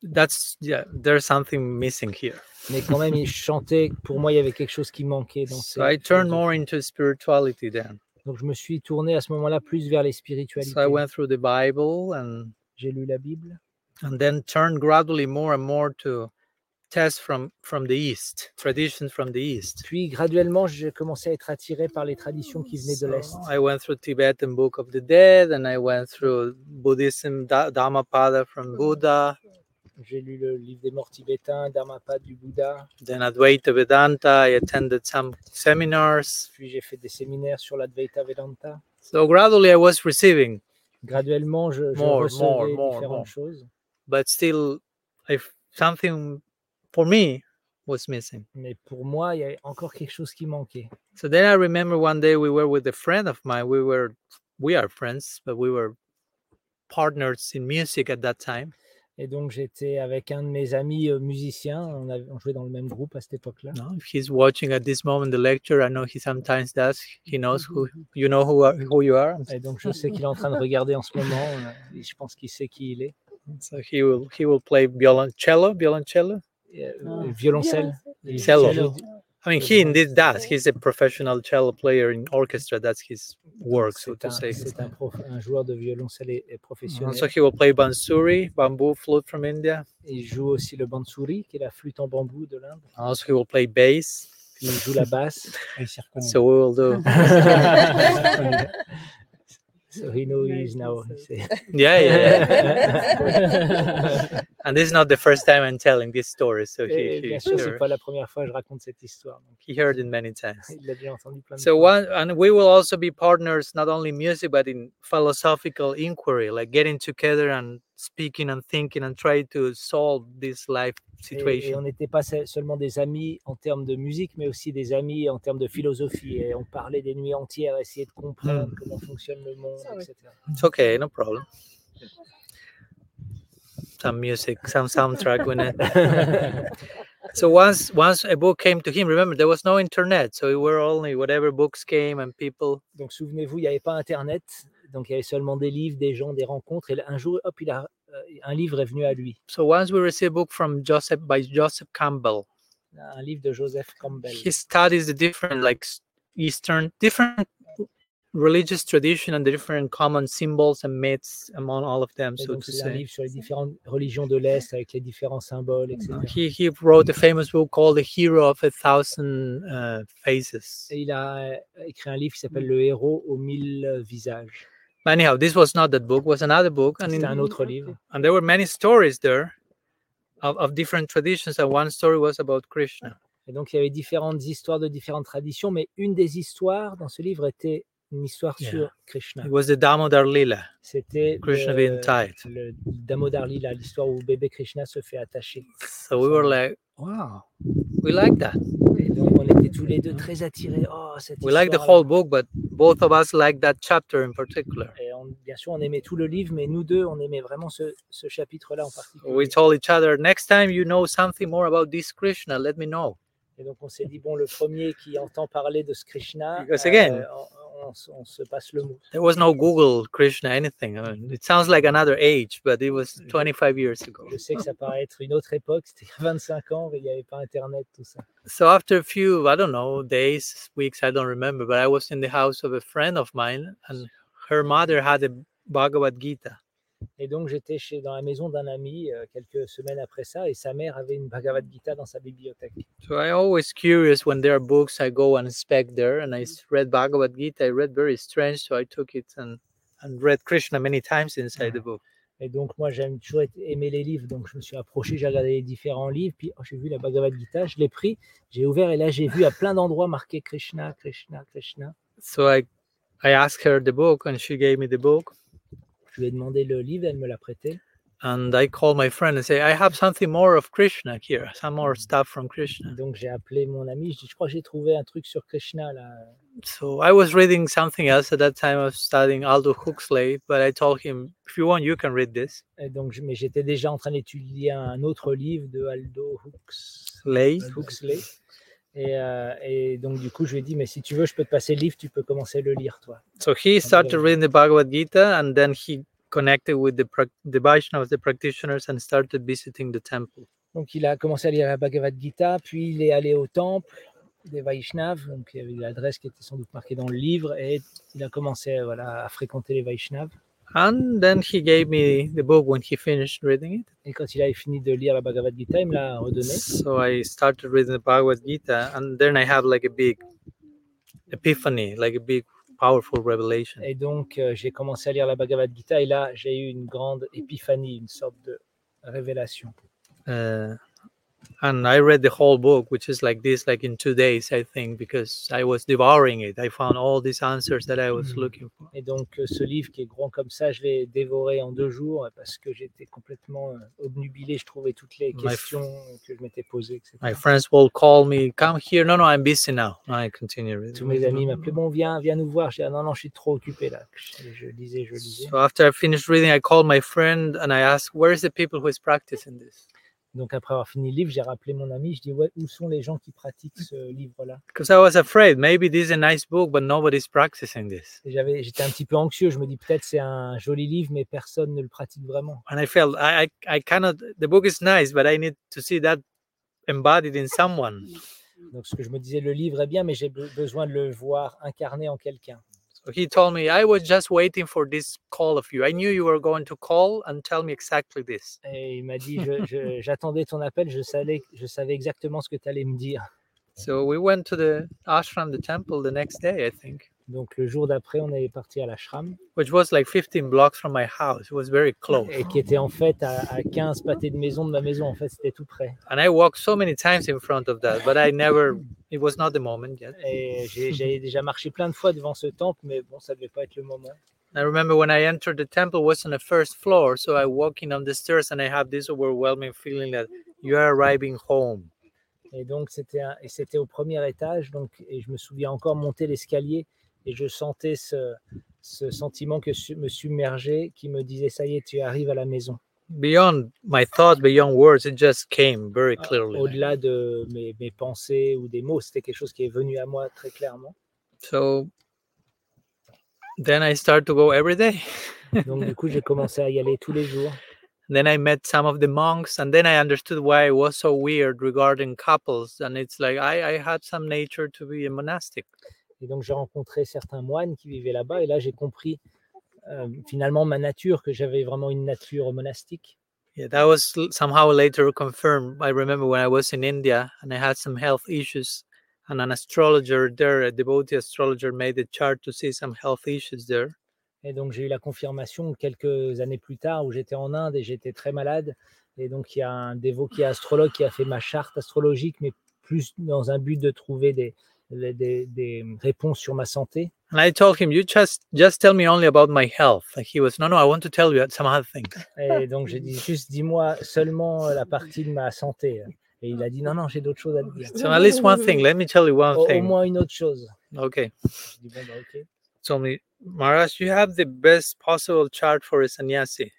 [SPEAKER 1] that's yeah there's something missing here.
[SPEAKER 3] Mais quand même, ils chantaient, pour moi, il y avait quelque chose qui manquait dans ces
[SPEAKER 1] So I turned more into spirituality then.
[SPEAKER 3] Donc je me suis tourné à ce moment-là plus vers les
[SPEAKER 1] So
[SPEAKER 3] spiritualités.
[SPEAKER 1] I went through the Bible and
[SPEAKER 3] J'ai lu la Bible.
[SPEAKER 1] and then turned gradually more and more to tests from from the East, traditions from the East.
[SPEAKER 3] Puis graduellement, j'ai commencé à être attiré par les traditions qui venaient de l'Est.
[SPEAKER 1] I went through Tibetan Book of the Dead, and I went through Buddhism, Da- Dhammapada from Buddha,
[SPEAKER 3] J'ai lu le livre des morts tibétains, Dharmapada du Bouddha.
[SPEAKER 1] then Advaita Vedanta. I attended some seminars.
[SPEAKER 3] Puis j'ai fait des séminaires sur l'Advaita Vedanta.
[SPEAKER 1] So gradually I was receiving,
[SPEAKER 3] Graduellement, je, je
[SPEAKER 1] More,
[SPEAKER 3] recevais
[SPEAKER 1] more, more,
[SPEAKER 3] différentes
[SPEAKER 1] more.
[SPEAKER 3] choses.
[SPEAKER 1] but still, I f- something for me was missing.
[SPEAKER 3] Mais pour moi, il y avait encore quelque chose qui manquait.
[SPEAKER 1] So then I remember one day we were with a friend of mine. We were, we are friends, but we were partners in music at that time.
[SPEAKER 3] Et donc, j'étais avec un de mes amis euh, musiciens. On, avait- on jouait dans le même groupe à cette époque-là.
[SPEAKER 1] No, if he's watching at this moment the lecture, I know he sometimes does. He knows who you know who are, who you are.
[SPEAKER 3] Et donc, je sais qu'il est en train de regarder en ce moment. euh, et je pense qu'il sait qui il est.
[SPEAKER 1] So he will he will play violoncello, violoncello?
[SPEAKER 3] Et, euh, violoncelle. Et
[SPEAKER 1] Cello.
[SPEAKER 3] cello.
[SPEAKER 1] I mean, he indeed does. He's a professional cello player in orchestra. That's his work, so to
[SPEAKER 3] un,
[SPEAKER 1] say.
[SPEAKER 3] c'est un, prof- un joueur de violoncelle et, et uh-huh.
[SPEAKER 1] professionnel. He will play bansuri, bamboo flute from India.
[SPEAKER 3] Il joue aussi le bansuri, qui est la flûte en bambou de l'Inde.
[SPEAKER 1] Also, he will play bass.
[SPEAKER 3] Il joue la basse.
[SPEAKER 6] Il s'est reconnu.
[SPEAKER 1] So we will do.
[SPEAKER 3] So he knows
[SPEAKER 4] Nice,
[SPEAKER 3] now.
[SPEAKER 1] Yeah, yeah. yeah. and this is not the first time I'm telling this story. So he,
[SPEAKER 3] eh,
[SPEAKER 1] he,
[SPEAKER 3] bien sûr, c'est pas la première fois que je raconte cette histoire. Donc,
[SPEAKER 1] he heard it many times.
[SPEAKER 3] il l'a déjà entendu plein de
[SPEAKER 1] So
[SPEAKER 3] fois.
[SPEAKER 1] one, and we will also be partners not only in music but in philosophical inquiry, like getting together and speaking and thinking and try to solve this life
[SPEAKER 3] Et, et
[SPEAKER 1] situation.
[SPEAKER 3] on n'était pas se- seulement des amis en termes de musique, mais aussi des amis en termes de philosophie. Et on parlait des nuits entières, essayer de comprendre
[SPEAKER 1] Hmm.
[SPEAKER 3] comment fonctionne le monde, etc.
[SPEAKER 1] It's okay, no problem. Some music, some soundtrack when it. so once once a book came to him, remember there was no internet, so we were only whatever books came and people.
[SPEAKER 3] Donc souvenez-vous, il n'y avait pas Internet, donc il y avait seulement des livres, des gens, des rencontres. Et un jour, hop, il a euh, un livre est venu à lui,
[SPEAKER 1] So once we received a book from Joseph by Joseph Campbell.
[SPEAKER 3] un livre de Joseph Campbell.
[SPEAKER 1] He studies the different like Eastern different religious tradition and the different common symbols and myths among all of them,
[SPEAKER 3] Et
[SPEAKER 1] so
[SPEAKER 3] donc
[SPEAKER 1] to
[SPEAKER 3] c'est un
[SPEAKER 1] say.
[SPEAKER 3] livre sur les différentes religions de l'Est avec les différents symboles, etc.
[SPEAKER 1] He he wrote a famous book called The Hero of a Thousand uh, Faces.
[SPEAKER 3] Et il a euh, écrit un livre qui s'appelle Le héros aux mille euh, visages.
[SPEAKER 1] Anyhow, this was not that book; was another book, and in,
[SPEAKER 3] un autre livre.
[SPEAKER 1] and there were many stories there of, of different traditions. And one story was about Krishna.
[SPEAKER 3] Et donc il y avait différentes histoires de différentes traditions, mais une des histoires dans ce livre était une histoire
[SPEAKER 1] Yeah.
[SPEAKER 3] sur Krishna.
[SPEAKER 1] It was the Damodar Lila.
[SPEAKER 3] C'était
[SPEAKER 1] Krishna
[SPEAKER 3] le,
[SPEAKER 1] being tied.
[SPEAKER 3] le Damodar Lila, l'histoire où bébé Krishna se fait attacher.
[SPEAKER 1] So we were like, wow, we like that.
[SPEAKER 3] Et donc on était tous les deux très attirés. Oh, cette
[SPEAKER 1] We like the whole book, but both of us like that chapter in particular.
[SPEAKER 3] Et on- bien sûr, on aimait tout le livre, mais nous deux, on aimait vraiment ce, ce chapitre-là en particulier.
[SPEAKER 1] We told each other, next time you know something more about this Krishna, let me know.
[SPEAKER 3] Et donc on s'est dit, bon, le premier qui entend parler de ce Krishna,
[SPEAKER 1] Because again-
[SPEAKER 3] euh, on, on se- passe le mot.
[SPEAKER 1] There was no Google Krishna anything. I mean, it sounds like another age, but it was 25 years ago.
[SPEAKER 3] Je sais que ça paraît être une autre époque, c'était il y a 25 ans, mais il n'y avait pas Internet, tout ça.
[SPEAKER 1] So after a few, I don't know, days, weeks, I don't remember, but I was in the house of a friend of mine, and her mother had a Bhagavad Gita.
[SPEAKER 3] Et donc j'étais chez, dans la maison d'un ami euh, quelques semaines après ça, et sa mère avait une Bhagavad Gita dans sa bibliothèque.
[SPEAKER 1] So I always curious when there are books, I go and inspect there, and I s- read Bhagavad Gita. I read very strange, so I took it and and read Krishna many times inside the book.
[SPEAKER 3] Et donc moi j'aime toujours aimer les livres, donc je me suis approché, j'ai regardé les différents livres, puis oh, j'ai vu la Bhagavad Gita, je l'ai pris, j'ai ouvert, et là j'ai vu à plein d'endroits marqué Krishna, Krishna, Krishna.
[SPEAKER 1] So I I asked her the book, and she gave me the book.
[SPEAKER 3] Je lui ai demandé le livre, elle me l'a prêté.
[SPEAKER 1] And I called my friend and say, I have something more of Krishna here, some more stuff from Krishna.
[SPEAKER 3] Donc j'ai appelé mon ami, je dis, je crois que j'ai trouvé un truc sur Krishna là.
[SPEAKER 1] So I was reading something else at that time. I was studying Aldous Huxley, but I told him, if you want, you can read this.
[SPEAKER 3] Et donc, mais j'étais déjà en train d'étudier un autre livre de Aldo Hux-
[SPEAKER 1] Lay.
[SPEAKER 3] Huxley. Et, euh, et donc, du coup, je lui ai dit, mais si tu veux, je peux te passer le livre, tu peux commencer à le lire, toi.
[SPEAKER 1] So he started reading the Bhagavad Gita, and then he connected with the prac- the Vaishnavas, the practitioners, and started visiting the temple.
[SPEAKER 3] Donc, il a commencé à lire la Bhagavad Gita, puis il est allé au temple des Vaishnavas. Donc, il y avait l'adresse qui était sans doute marquée dans le livre, et il a commencé voilà, à fréquenter les Vaishnavas.
[SPEAKER 1] And then he gave me the book when he finished reading it.
[SPEAKER 3] Et quand il avait fini de lire la Bhagavad Gita, il me l'a redonné.
[SPEAKER 1] So I started reading the Bhagavad Gita, and then I have like a big epiphany, like a big, powerful revelation.
[SPEAKER 3] Et donc, euh, j'ai commencé à lire la Bhagavad Gita, et là, j'ai eu une grande épiphanie, une sorte de révélation.
[SPEAKER 1] Uh, and I read the whole book, which is like this, like in two days, I think, because I was devouring it. I found all these answers that I was
[SPEAKER 3] Mhm.
[SPEAKER 1] looking for.
[SPEAKER 3] Et donc, euh, ce livre qui est grand comme ça, je l'ai dévoré en deux jours euh, parce que j'étais complètement euh, obnubilé. Je trouvais toutes les
[SPEAKER 1] My
[SPEAKER 3] questions que je m'étais posées, etc.
[SPEAKER 1] My friends will call me, come here. No, no, I'm busy now. I continue reading.
[SPEAKER 3] Tous mes amis m'appelaient, bon, viens, viens nous voir. Je dis, ah, non, non, je suis trop occupé là. Je, je lisais, je lisais.
[SPEAKER 1] So after I finished reading, I called my friend and I asked, "Where is the people who is practicing this?"
[SPEAKER 3] Donc, après avoir fini le livre, j'ai rappelé mon ami. Je dis, ouais, où sont les gens qui pratiquent ce livre-là?
[SPEAKER 1] Because I was afraid maybe this is a nice book, but nobody's practicing this.
[SPEAKER 3] J'avais, J'étais un petit peu anxieux. Je me dis, peut-être c'est un joli livre, mais personne ne le pratique vraiment.
[SPEAKER 1] And I felt I, I, I cannot. The book is nice, but I need to see that embodied in someone.
[SPEAKER 3] Donc, ce que je me disais, le livre est bien, mais j'ai be- besoin de le voir incarné en quelqu'un.
[SPEAKER 1] He told me, I was just waiting for this call of you. I knew you were going to call and tell me exactly this.
[SPEAKER 3] Et il m'a dit, j'attendais ton appel, je savais, je savais exactement ce que tu allais me dire.
[SPEAKER 1] So we went to the ashram, the temple, the next day, I think,
[SPEAKER 3] Donc le jour d'après, on est parti à l'ashram,
[SPEAKER 1] which was like 15 blocks from my house. It was very close.
[SPEAKER 3] et qui était en fait à, à 15 pâtés de maison de ma maison. En fait, c'était tout près.
[SPEAKER 1] And I walked so many times in front of that, but I never, it was not the moment yet.
[SPEAKER 3] Et j'ai- déjà marché plein de fois devant ce temple, mais bon, ça devait pas être le moment.
[SPEAKER 1] I remember when I entered the temple it was on the first floor, so I walking on the stairs and I have this overwhelming feeling that you are arriving home.
[SPEAKER 3] Et donc c'était et c'était au premier étage, donc et je me souviens encore monter l'escalier et je sentais ce, ce sentiment que me submergeait, qui me disait ça y est, tu arrives à la maison.
[SPEAKER 1] Beyond my thoughts, beyond words, it just came very
[SPEAKER 3] Ah,
[SPEAKER 1] clearly.
[SPEAKER 3] Au-delà de mes, mes pensées ou des mots, c'était quelque chose qui est venu à moi très clairement.
[SPEAKER 1] So then I start to go every day.
[SPEAKER 3] Donc du coup, j'ai commencé à y aller tous les jours.
[SPEAKER 1] then I met some of the monks, and then I understood why it was so weird regarding couples. And it's like I, I had some nature to be a monastic.
[SPEAKER 3] Et donc j'ai rencontré certains moines qui vivaient là-bas et là j'ai compris euh, finalement ma nature, que j'avais vraiment une nature monastique.
[SPEAKER 1] Yeah, that was somehow later confirmed. I remember when I was in India and I had some health issues, and an astrologer there, a devotee astrologer, made a chart to see some health issues there.
[SPEAKER 3] Et donc j'ai eu la confirmation quelques années plus tard où j'étais en Inde et j'étais très malade. Et donc il y a un dévot qui est astrologue qui a fait ma charte astrologique, mais plus dans un but de trouver des, des, des- réponses sur ma santé.
[SPEAKER 1] And I told him, "You just just tell me only about my health." He was, "No, no, I want to tell you some other things."
[SPEAKER 3] Et donc j'ai dit juste dis-moi seulement la partie de ma santé. Et il a dit non, non, j'ai d'autres choses à dire.
[SPEAKER 1] So at least one thing. Let me tell you one
[SPEAKER 3] Au, au
[SPEAKER 1] thing.
[SPEAKER 3] moins une autre chose.
[SPEAKER 1] Okay.
[SPEAKER 3] Je dis bon, bah, ok.
[SPEAKER 1] Told me, Maharaj, you have the best possible chart for a sannyasi.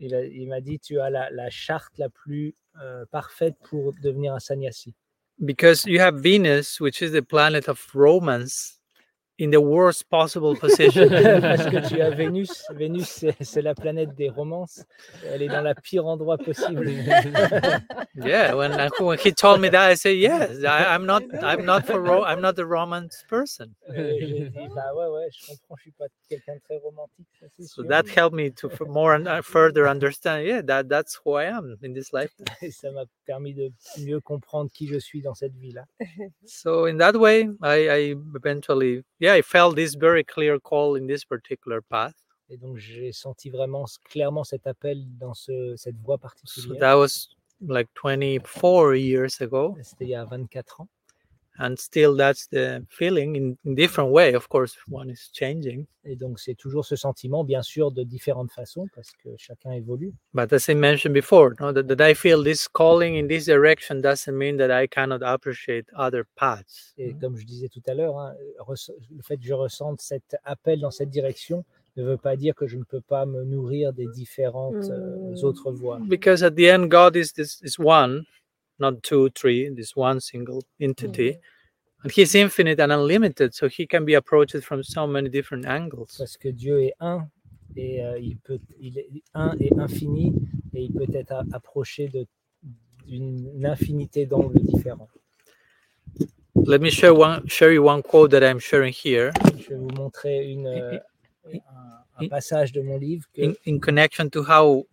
[SPEAKER 3] Il, a- il m'a dit tu as la, la charte la plus euh, parfaite pour devenir un sannyasi.
[SPEAKER 1] Because you have Venus, which is the planet of romance, in the worst possible position.
[SPEAKER 3] Parce que tu as Vénus. Vénus, c'est c'est la planète des romances. Elle est dans le pire endroit possible.
[SPEAKER 1] yeah, when, when he told me that, I said, "Yes, I, I'm not. I'm not for. Ro- I'm not the romance person."
[SPEAKER 3] Dit bah ouais, ouais, je comprends, je suis pas quelqu'un de très romantique. ça,
[SPEAKER 1] So
[SPEAKER 3] sûr.
[SPEAKER 1] that helped me to more and uh, further understand. Yeah, that that's who I am in this life.
[SPEAKER 3] Et ça m'a permis de mieux comprendre qui je suis dans cette vie-là.
[SPEAKER 1] So in that way, I, I eventually, yeah, I felt this very clear call in this particular path.
[SPEAKER 3] Et donc j'ai senti vraiment clairement cet appel dans ce, cette voie
[SPEAKER 1] So
[SPEAKER 3] particulière.
[SPEAKER 1] that was like 24 years ago.
[SPEAKER 3] C'était il y a 24 ans.
[SPEAKER 1] And still that's the feeling in, in different way of course one is changing
[SPEAKER 3] Et donc c'est toujours ce sentiment, bien sûr, de différentes façons, parce que chacun évolue.
[SPEAKER 1] but as i mentioned before no, that, that i feel this calling in this direction doesn't mean that i cannot appreciate other paths
[SPEAKER 3] Et comme je disais tout à l'heure, hein, le fait que je ressente cet appel dans cette direction ne veut pas dire que je ne peux pas me nourrir des différentes euh,
[SPEAKER 5] Mm.
[SPEAKER 3] autres voies.
[SPEAKER 1] because at the end god is this is one not two three this one single entity. Mm-hmm. And he's infinite and unlimited so he can be approached from so many different angles.
[SPEAKER 3] Parce que Dieu est un et euh, il peut, il est un et infini et il peut être approché de d'une infinité d'angles différents.
[SPEAKER 1] let me share one share you one quote that i'm sharing here.
[SPEAKER 3] Je vais vous montrer une, euh, un, un
[SPEAKER 1] in-
[SPEAKER 3] passage de mon livre que,
[SPEAKER 1] in, in connection to how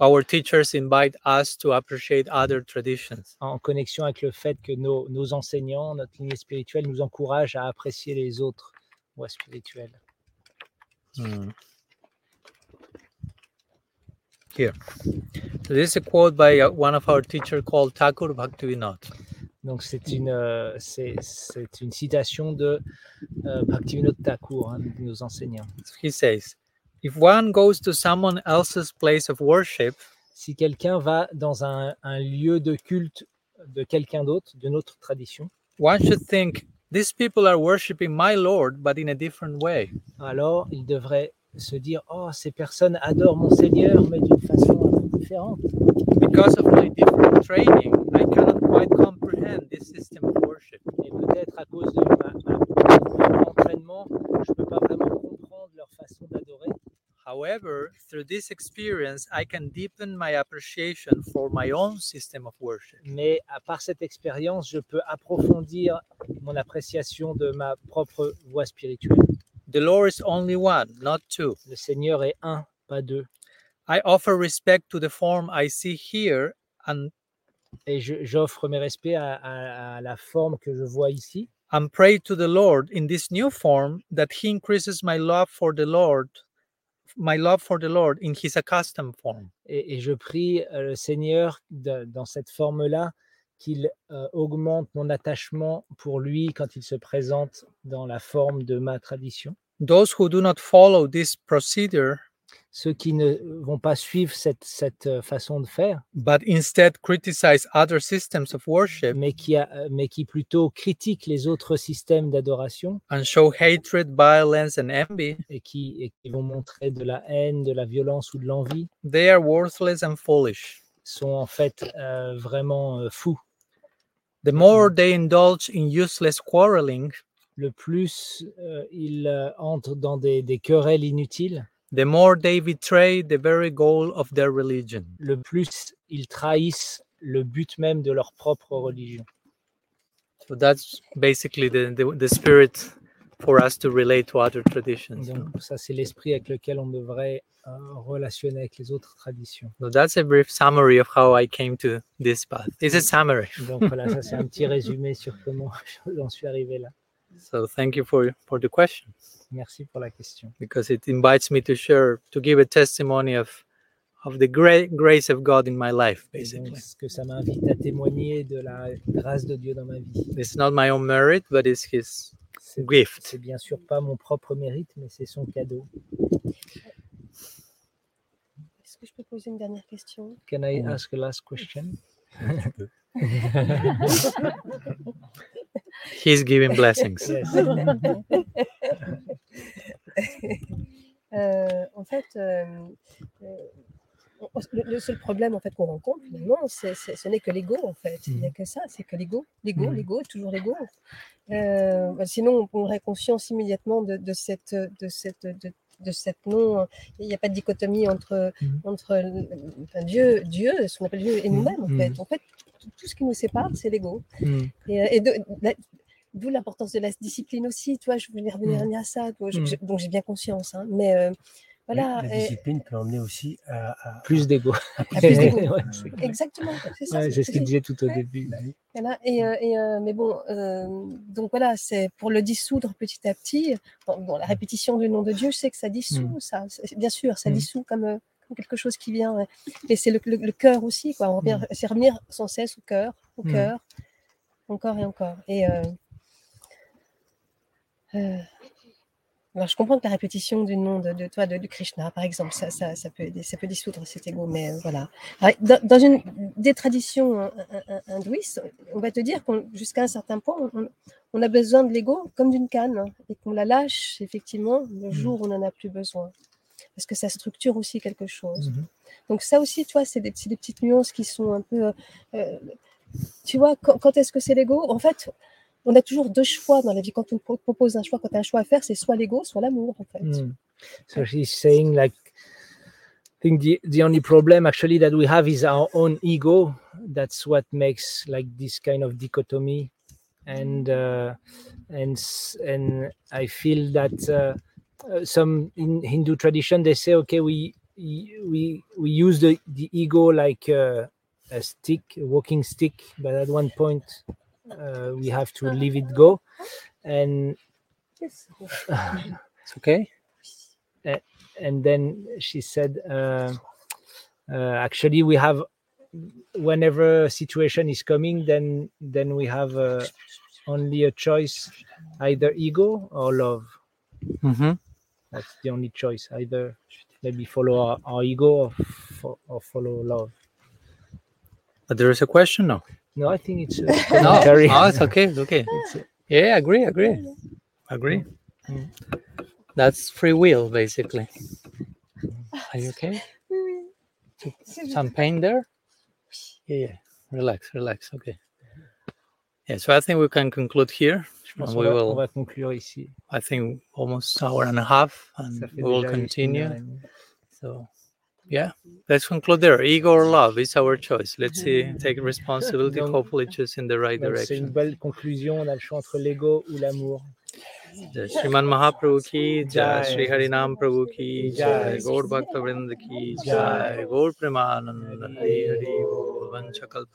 [SPEAKER 1] our teachers invite us to appreciate other traditions.
[SPEAKER 3] en connexion avec le fait que nos, nos enseignants, notre lignée spirituelle nous encourage à apprécier les autres voies spirituelles.
[SPEAKER 1] Here. So this is a quote by uh, one of our teacher called Thakur Bhaktivinoda.
[SPEAKER 3] Donc c'est une, euh, c'est, c'est une citation de euh, Bhaktivinoda Thakur, un de nos enseignants.
[SPEAKER 1] He says, if one goes to someone else's place of worship,
[SPEAKER 3] Si quelqu'un va dans un, un lieu de culte de quelqu'un d'autre, de notre tradition,
[SPEAKER 1] one should think, these people are worshiping my Lord, but in a different way.
[SPEAKER 3] alors il devrait se dire Oh, ces personnes adorent mon Seigneur, mais d'une façon un peu différente.
[SPEAKER 1] Because of my different training, I cannot quite comprehend this system of worship.
[SPEAKER 3] Et peut-être à cause de ma, ma- mon entraînement, je ne peux pas vraiment
[SPEAKER 1] However, through this experience, I can deepen my appreciation for my own system of worship.
[SPEAKER 3] Mais à part cette expérience, je peux approfondir mon appréciation de ma propre voie spirituelle.
[SPEAKER 1] The Lord is only one, not two.
[SPEAKER 3] Le Seigneur est un, pas deux.
[SPEAKER 1] I offer respect to the form I see here and,
[SPEAKER 3] Et j'offre mes respects à, à- à la forme que je vois ici.
[SPEAKER 1] and pray to the Lord in this new form that He increases my love for the Lord, my love for the Lord in His accustomed form.
[SPEAKER 3] Et, et je prie euh, le Seigneur de- dans cette forme-là qu'il euh, augmente mon attachement pour lui quand il se présente dans la forme de ma tradition.
[SPEAKER 1] Those who do not follow this procedure,
[SPEAKER 3] Ceux qui ne vont pas suivre cette, cette euh, façon de faire,
[SPEAKER 1] but instead criticize other systems of worship.
[SPEAKER 3] Mais qui, a- euh, mais qui plutôt critiquent les autres systèmes d'adoration.
[SPEAKER 1] And show hatred, violence, and envy,
[SPEAKER 3] et qui, et qui vont montrer de la haine, de la violence ou de l'envie,
[SPEAKER 1] they are worthless and foolish.
[SPEAKER 3] sont en fait euh, vraiment euh, fous.
[SPEAKER 1] The more they indulge in useless quarreling,
[SPEAKER 3] Le plus euh, ils euh, entrent dans des, des querelles inutiles,
[SPEAKER 1] the more they betray the very goal of their religion.
[SPEAKER 3] le plus ils trahissent le but même de leur propre religion.
[SPEAKER 1] So that's basically the, the, the spirit for us to relate to other traditions.
[SPEAKER 3] Donc ça, c'est l'esprit avec lequel on devrait euh, relationner avec les autres traditions.
[SPEAKER 1] So that's a brief summary of how I came to this path. It's a summary.
[SPEAKER 3] Donc voilà, ça c'est un petit résumé sur comment j'en suis arrivé là.
[SPEAKER 1] So thank you for for the question
[SPEAKER 3] Merci pour la question.
[SPEAKER 1] because it invites me to share to give a testimony of of the great grace of God in my life basically.
[SPEAKER 3] donc, ce que ça m'invite à témoigner de la grâce de Dieu dans ma vie.
[SPEAKER 1] It's not my own merit but it's his gift.
[SPEAKER 3] c'est bien sûr pas mon propre mérite, mais c'est son cadeau.
[SPEAKER 5] Est-ce que je peux poser une dernière question?
[SPEAKER 3] Can I ask a last question?
[SPEAKER 1] He's giving blessings.
[SPEAKER 3] Yes.
[SPEAKER 5] Euh, En fait, euh, euh, le, le seul problème en fait qu'on rencontre finalement, c'est, c'est- ce n'est que l'ego en fait. Il n'y a que ça, c'est que l'ego, l'ego,
[SPEAKER 3] Mhm.
[SPEAKER 5] l'ego, toujours l'ego. Euh, bah, sinon, on aurait conscience immédiatement de, de cette, de cette, de, de cette non. Il n'y a pas de dichotomie entre,
[SPEAKER 3] Mhm.
[SPEAKER 5] entre enfin, Dieu, Dieu, ce qu'on appelle Dieu, et nous-mêmes en fait. En fait, tout, tout ce qui nous sépare, c'est l'ego.
[SPEAKER 3] Mm.
[SPEAKER 5] Et, euh, et de- la- D'où l'importance de la discipline aussi, tu vois, je voulais revenir
[SPEAKER 3] Mm.
[SPEAKER 5] à ça, quoi, je-
[SPEAKER 3] Mm.
[SPEAKER 5] je- donc j'ai bien conscience, hein, mais euh, voilà,
[SPEAKER 6] La
[SPEAKER 5] et-
[SPEAKER 6] discipline peut emmener aussi à, à-
[SPEAKER 3] Plus d'ego. Ouais,
[SPEAKER 5] exactement, c'est ça.
[SPEAKER 3] ouais,
[SPEAKER 5] c'est
[SPEAKER 3] ce qu'il disait tout au
[SPEAKER 5] Ouais.
[SPEAKER 3] début.
[SPEAKER 5] voilà, et, euh, et, euh, mais bon, euh, donc voilà, c'est pour le dissoudre petit à petit. Bon, bon, la répétition du nom de Dieu, je sais que ça dissout, ça, bien sûr, ça dissout comme, quelque chose qui vient. ouais. Mais c'est le, le, le cœur aussi, quoi. On revient, c'est revenir sans cesse au cœur, au
[SPEAKER 3] Mm.
[SPEAKER 5] cœur, encore et encore. Et euh, euh, alors, je comprends que la répétition du nom de, de toi, de, de Krishna, par exemple, ça, ça, ça, peut, ça peut dissoudre cet ego, mais euh, voilà. Alors, Dans, dans une des traditions euh, hin- hin- hindouistes, on va te dire qu'on- jusqu'à un certain point, on, on a besoin de l'ego comme d'une canne hein, et qu'on la lâche effectivement le jour où on n'en a plus besoin. Parce que ça structure aussi quelque chose.
[SPEAKER 3] Mhm.
[SPEAKER 5] Donc ça aussi, tu vois, c'est des, petites nuances qui sont un peu... euh, euh, tu vois, quand, quand est-ce que c'est l'ego? En fait, on a toujours deux choix dans la vie. Quand on pro- propose un choix, quand tu as un choix à faire, c'est soit l'ego, soit l'amour, en fait.
[SPEAKER 3] Mm. So she's saying like I think the, the only problem actually that we have is our own ego. That's what makes like this kind of dichotomy. And uh, and and I feel that uh, uh, some in Hindu tradition they say okay we we we use the, the ego like uh, a stick, a walking stick, but at one point uh, we have to leave it go. And
[SPEAKER 5] Yes.
[SPEAKER 1] It's okay.
[SPEAKER 3] and then she said uh, uh, actually we have whenever a situation is coming then then we have uh, only a choice either ego or love
[SPEAKER 1] hmm
[SPEAKER 3] that's the only choice either maybe follow our, our ego or, fo- or follow love
[SPEAKER 1] But there is a question? No.
[SPEAKER 3] no i think it's a
[SPEAKER 1] No.
[SPEAKER 3] commentary.
[SPEAKER 1] Oh, it's okay. It's okay. Yeah, agree, agree. Agree. Mm. That's free will, basically. Are you okay? Some pain there? Yeah, yeah. Relax, relax. Okay. Yeah, so I think we can conclude here.
[SPEAKER 3] Je pense
[SPEAKER 1] And
[SPEAKER 3] qu'on
[SPEAKER 1] we
[SPEAKER 3] va, on
[SPEAKER 1] will,
[SPEAKER 3] va conclure ici
[SPEAKER 1] I think, almost hour and a half,
[SPEAKER 3] Ça
[SPEAKER 1] and
[SPEAKER 3] fait
[SPEAKER 1] we will
[SPEAKER 3] déjà une
[SPEAKER 1] continue.
[SPEAKER 3] heure et demie.
[SPEAKER 1] So, yeah, let's conclude there. Ego or love is our choice. Let's see, take responsibility,
[SPEAKER 3] Donc-
[SPEAKER 1] hopefully, just in the right
[SPEAKER 3] Donc, c'est une
[SPEAKER 1] direction.
[SPEAKER 3] belle conclusion on a le choix entre l'ego ou l'amour
[SPEAKER 1] जय श्रीमान महाप्रभु की जय
[SPEAKER 3] जय।
[SPEAKER 1] श्री हरिनाम प्रभु की जय
[SPEAKER 3] जय।
[SPEAKER 1] गौर भक्त वृंद की
[SPEAKER 3] जय।
[SPEAKER 1] जय गौर प्रेमानंद हरि हरि बोल वंश कल्प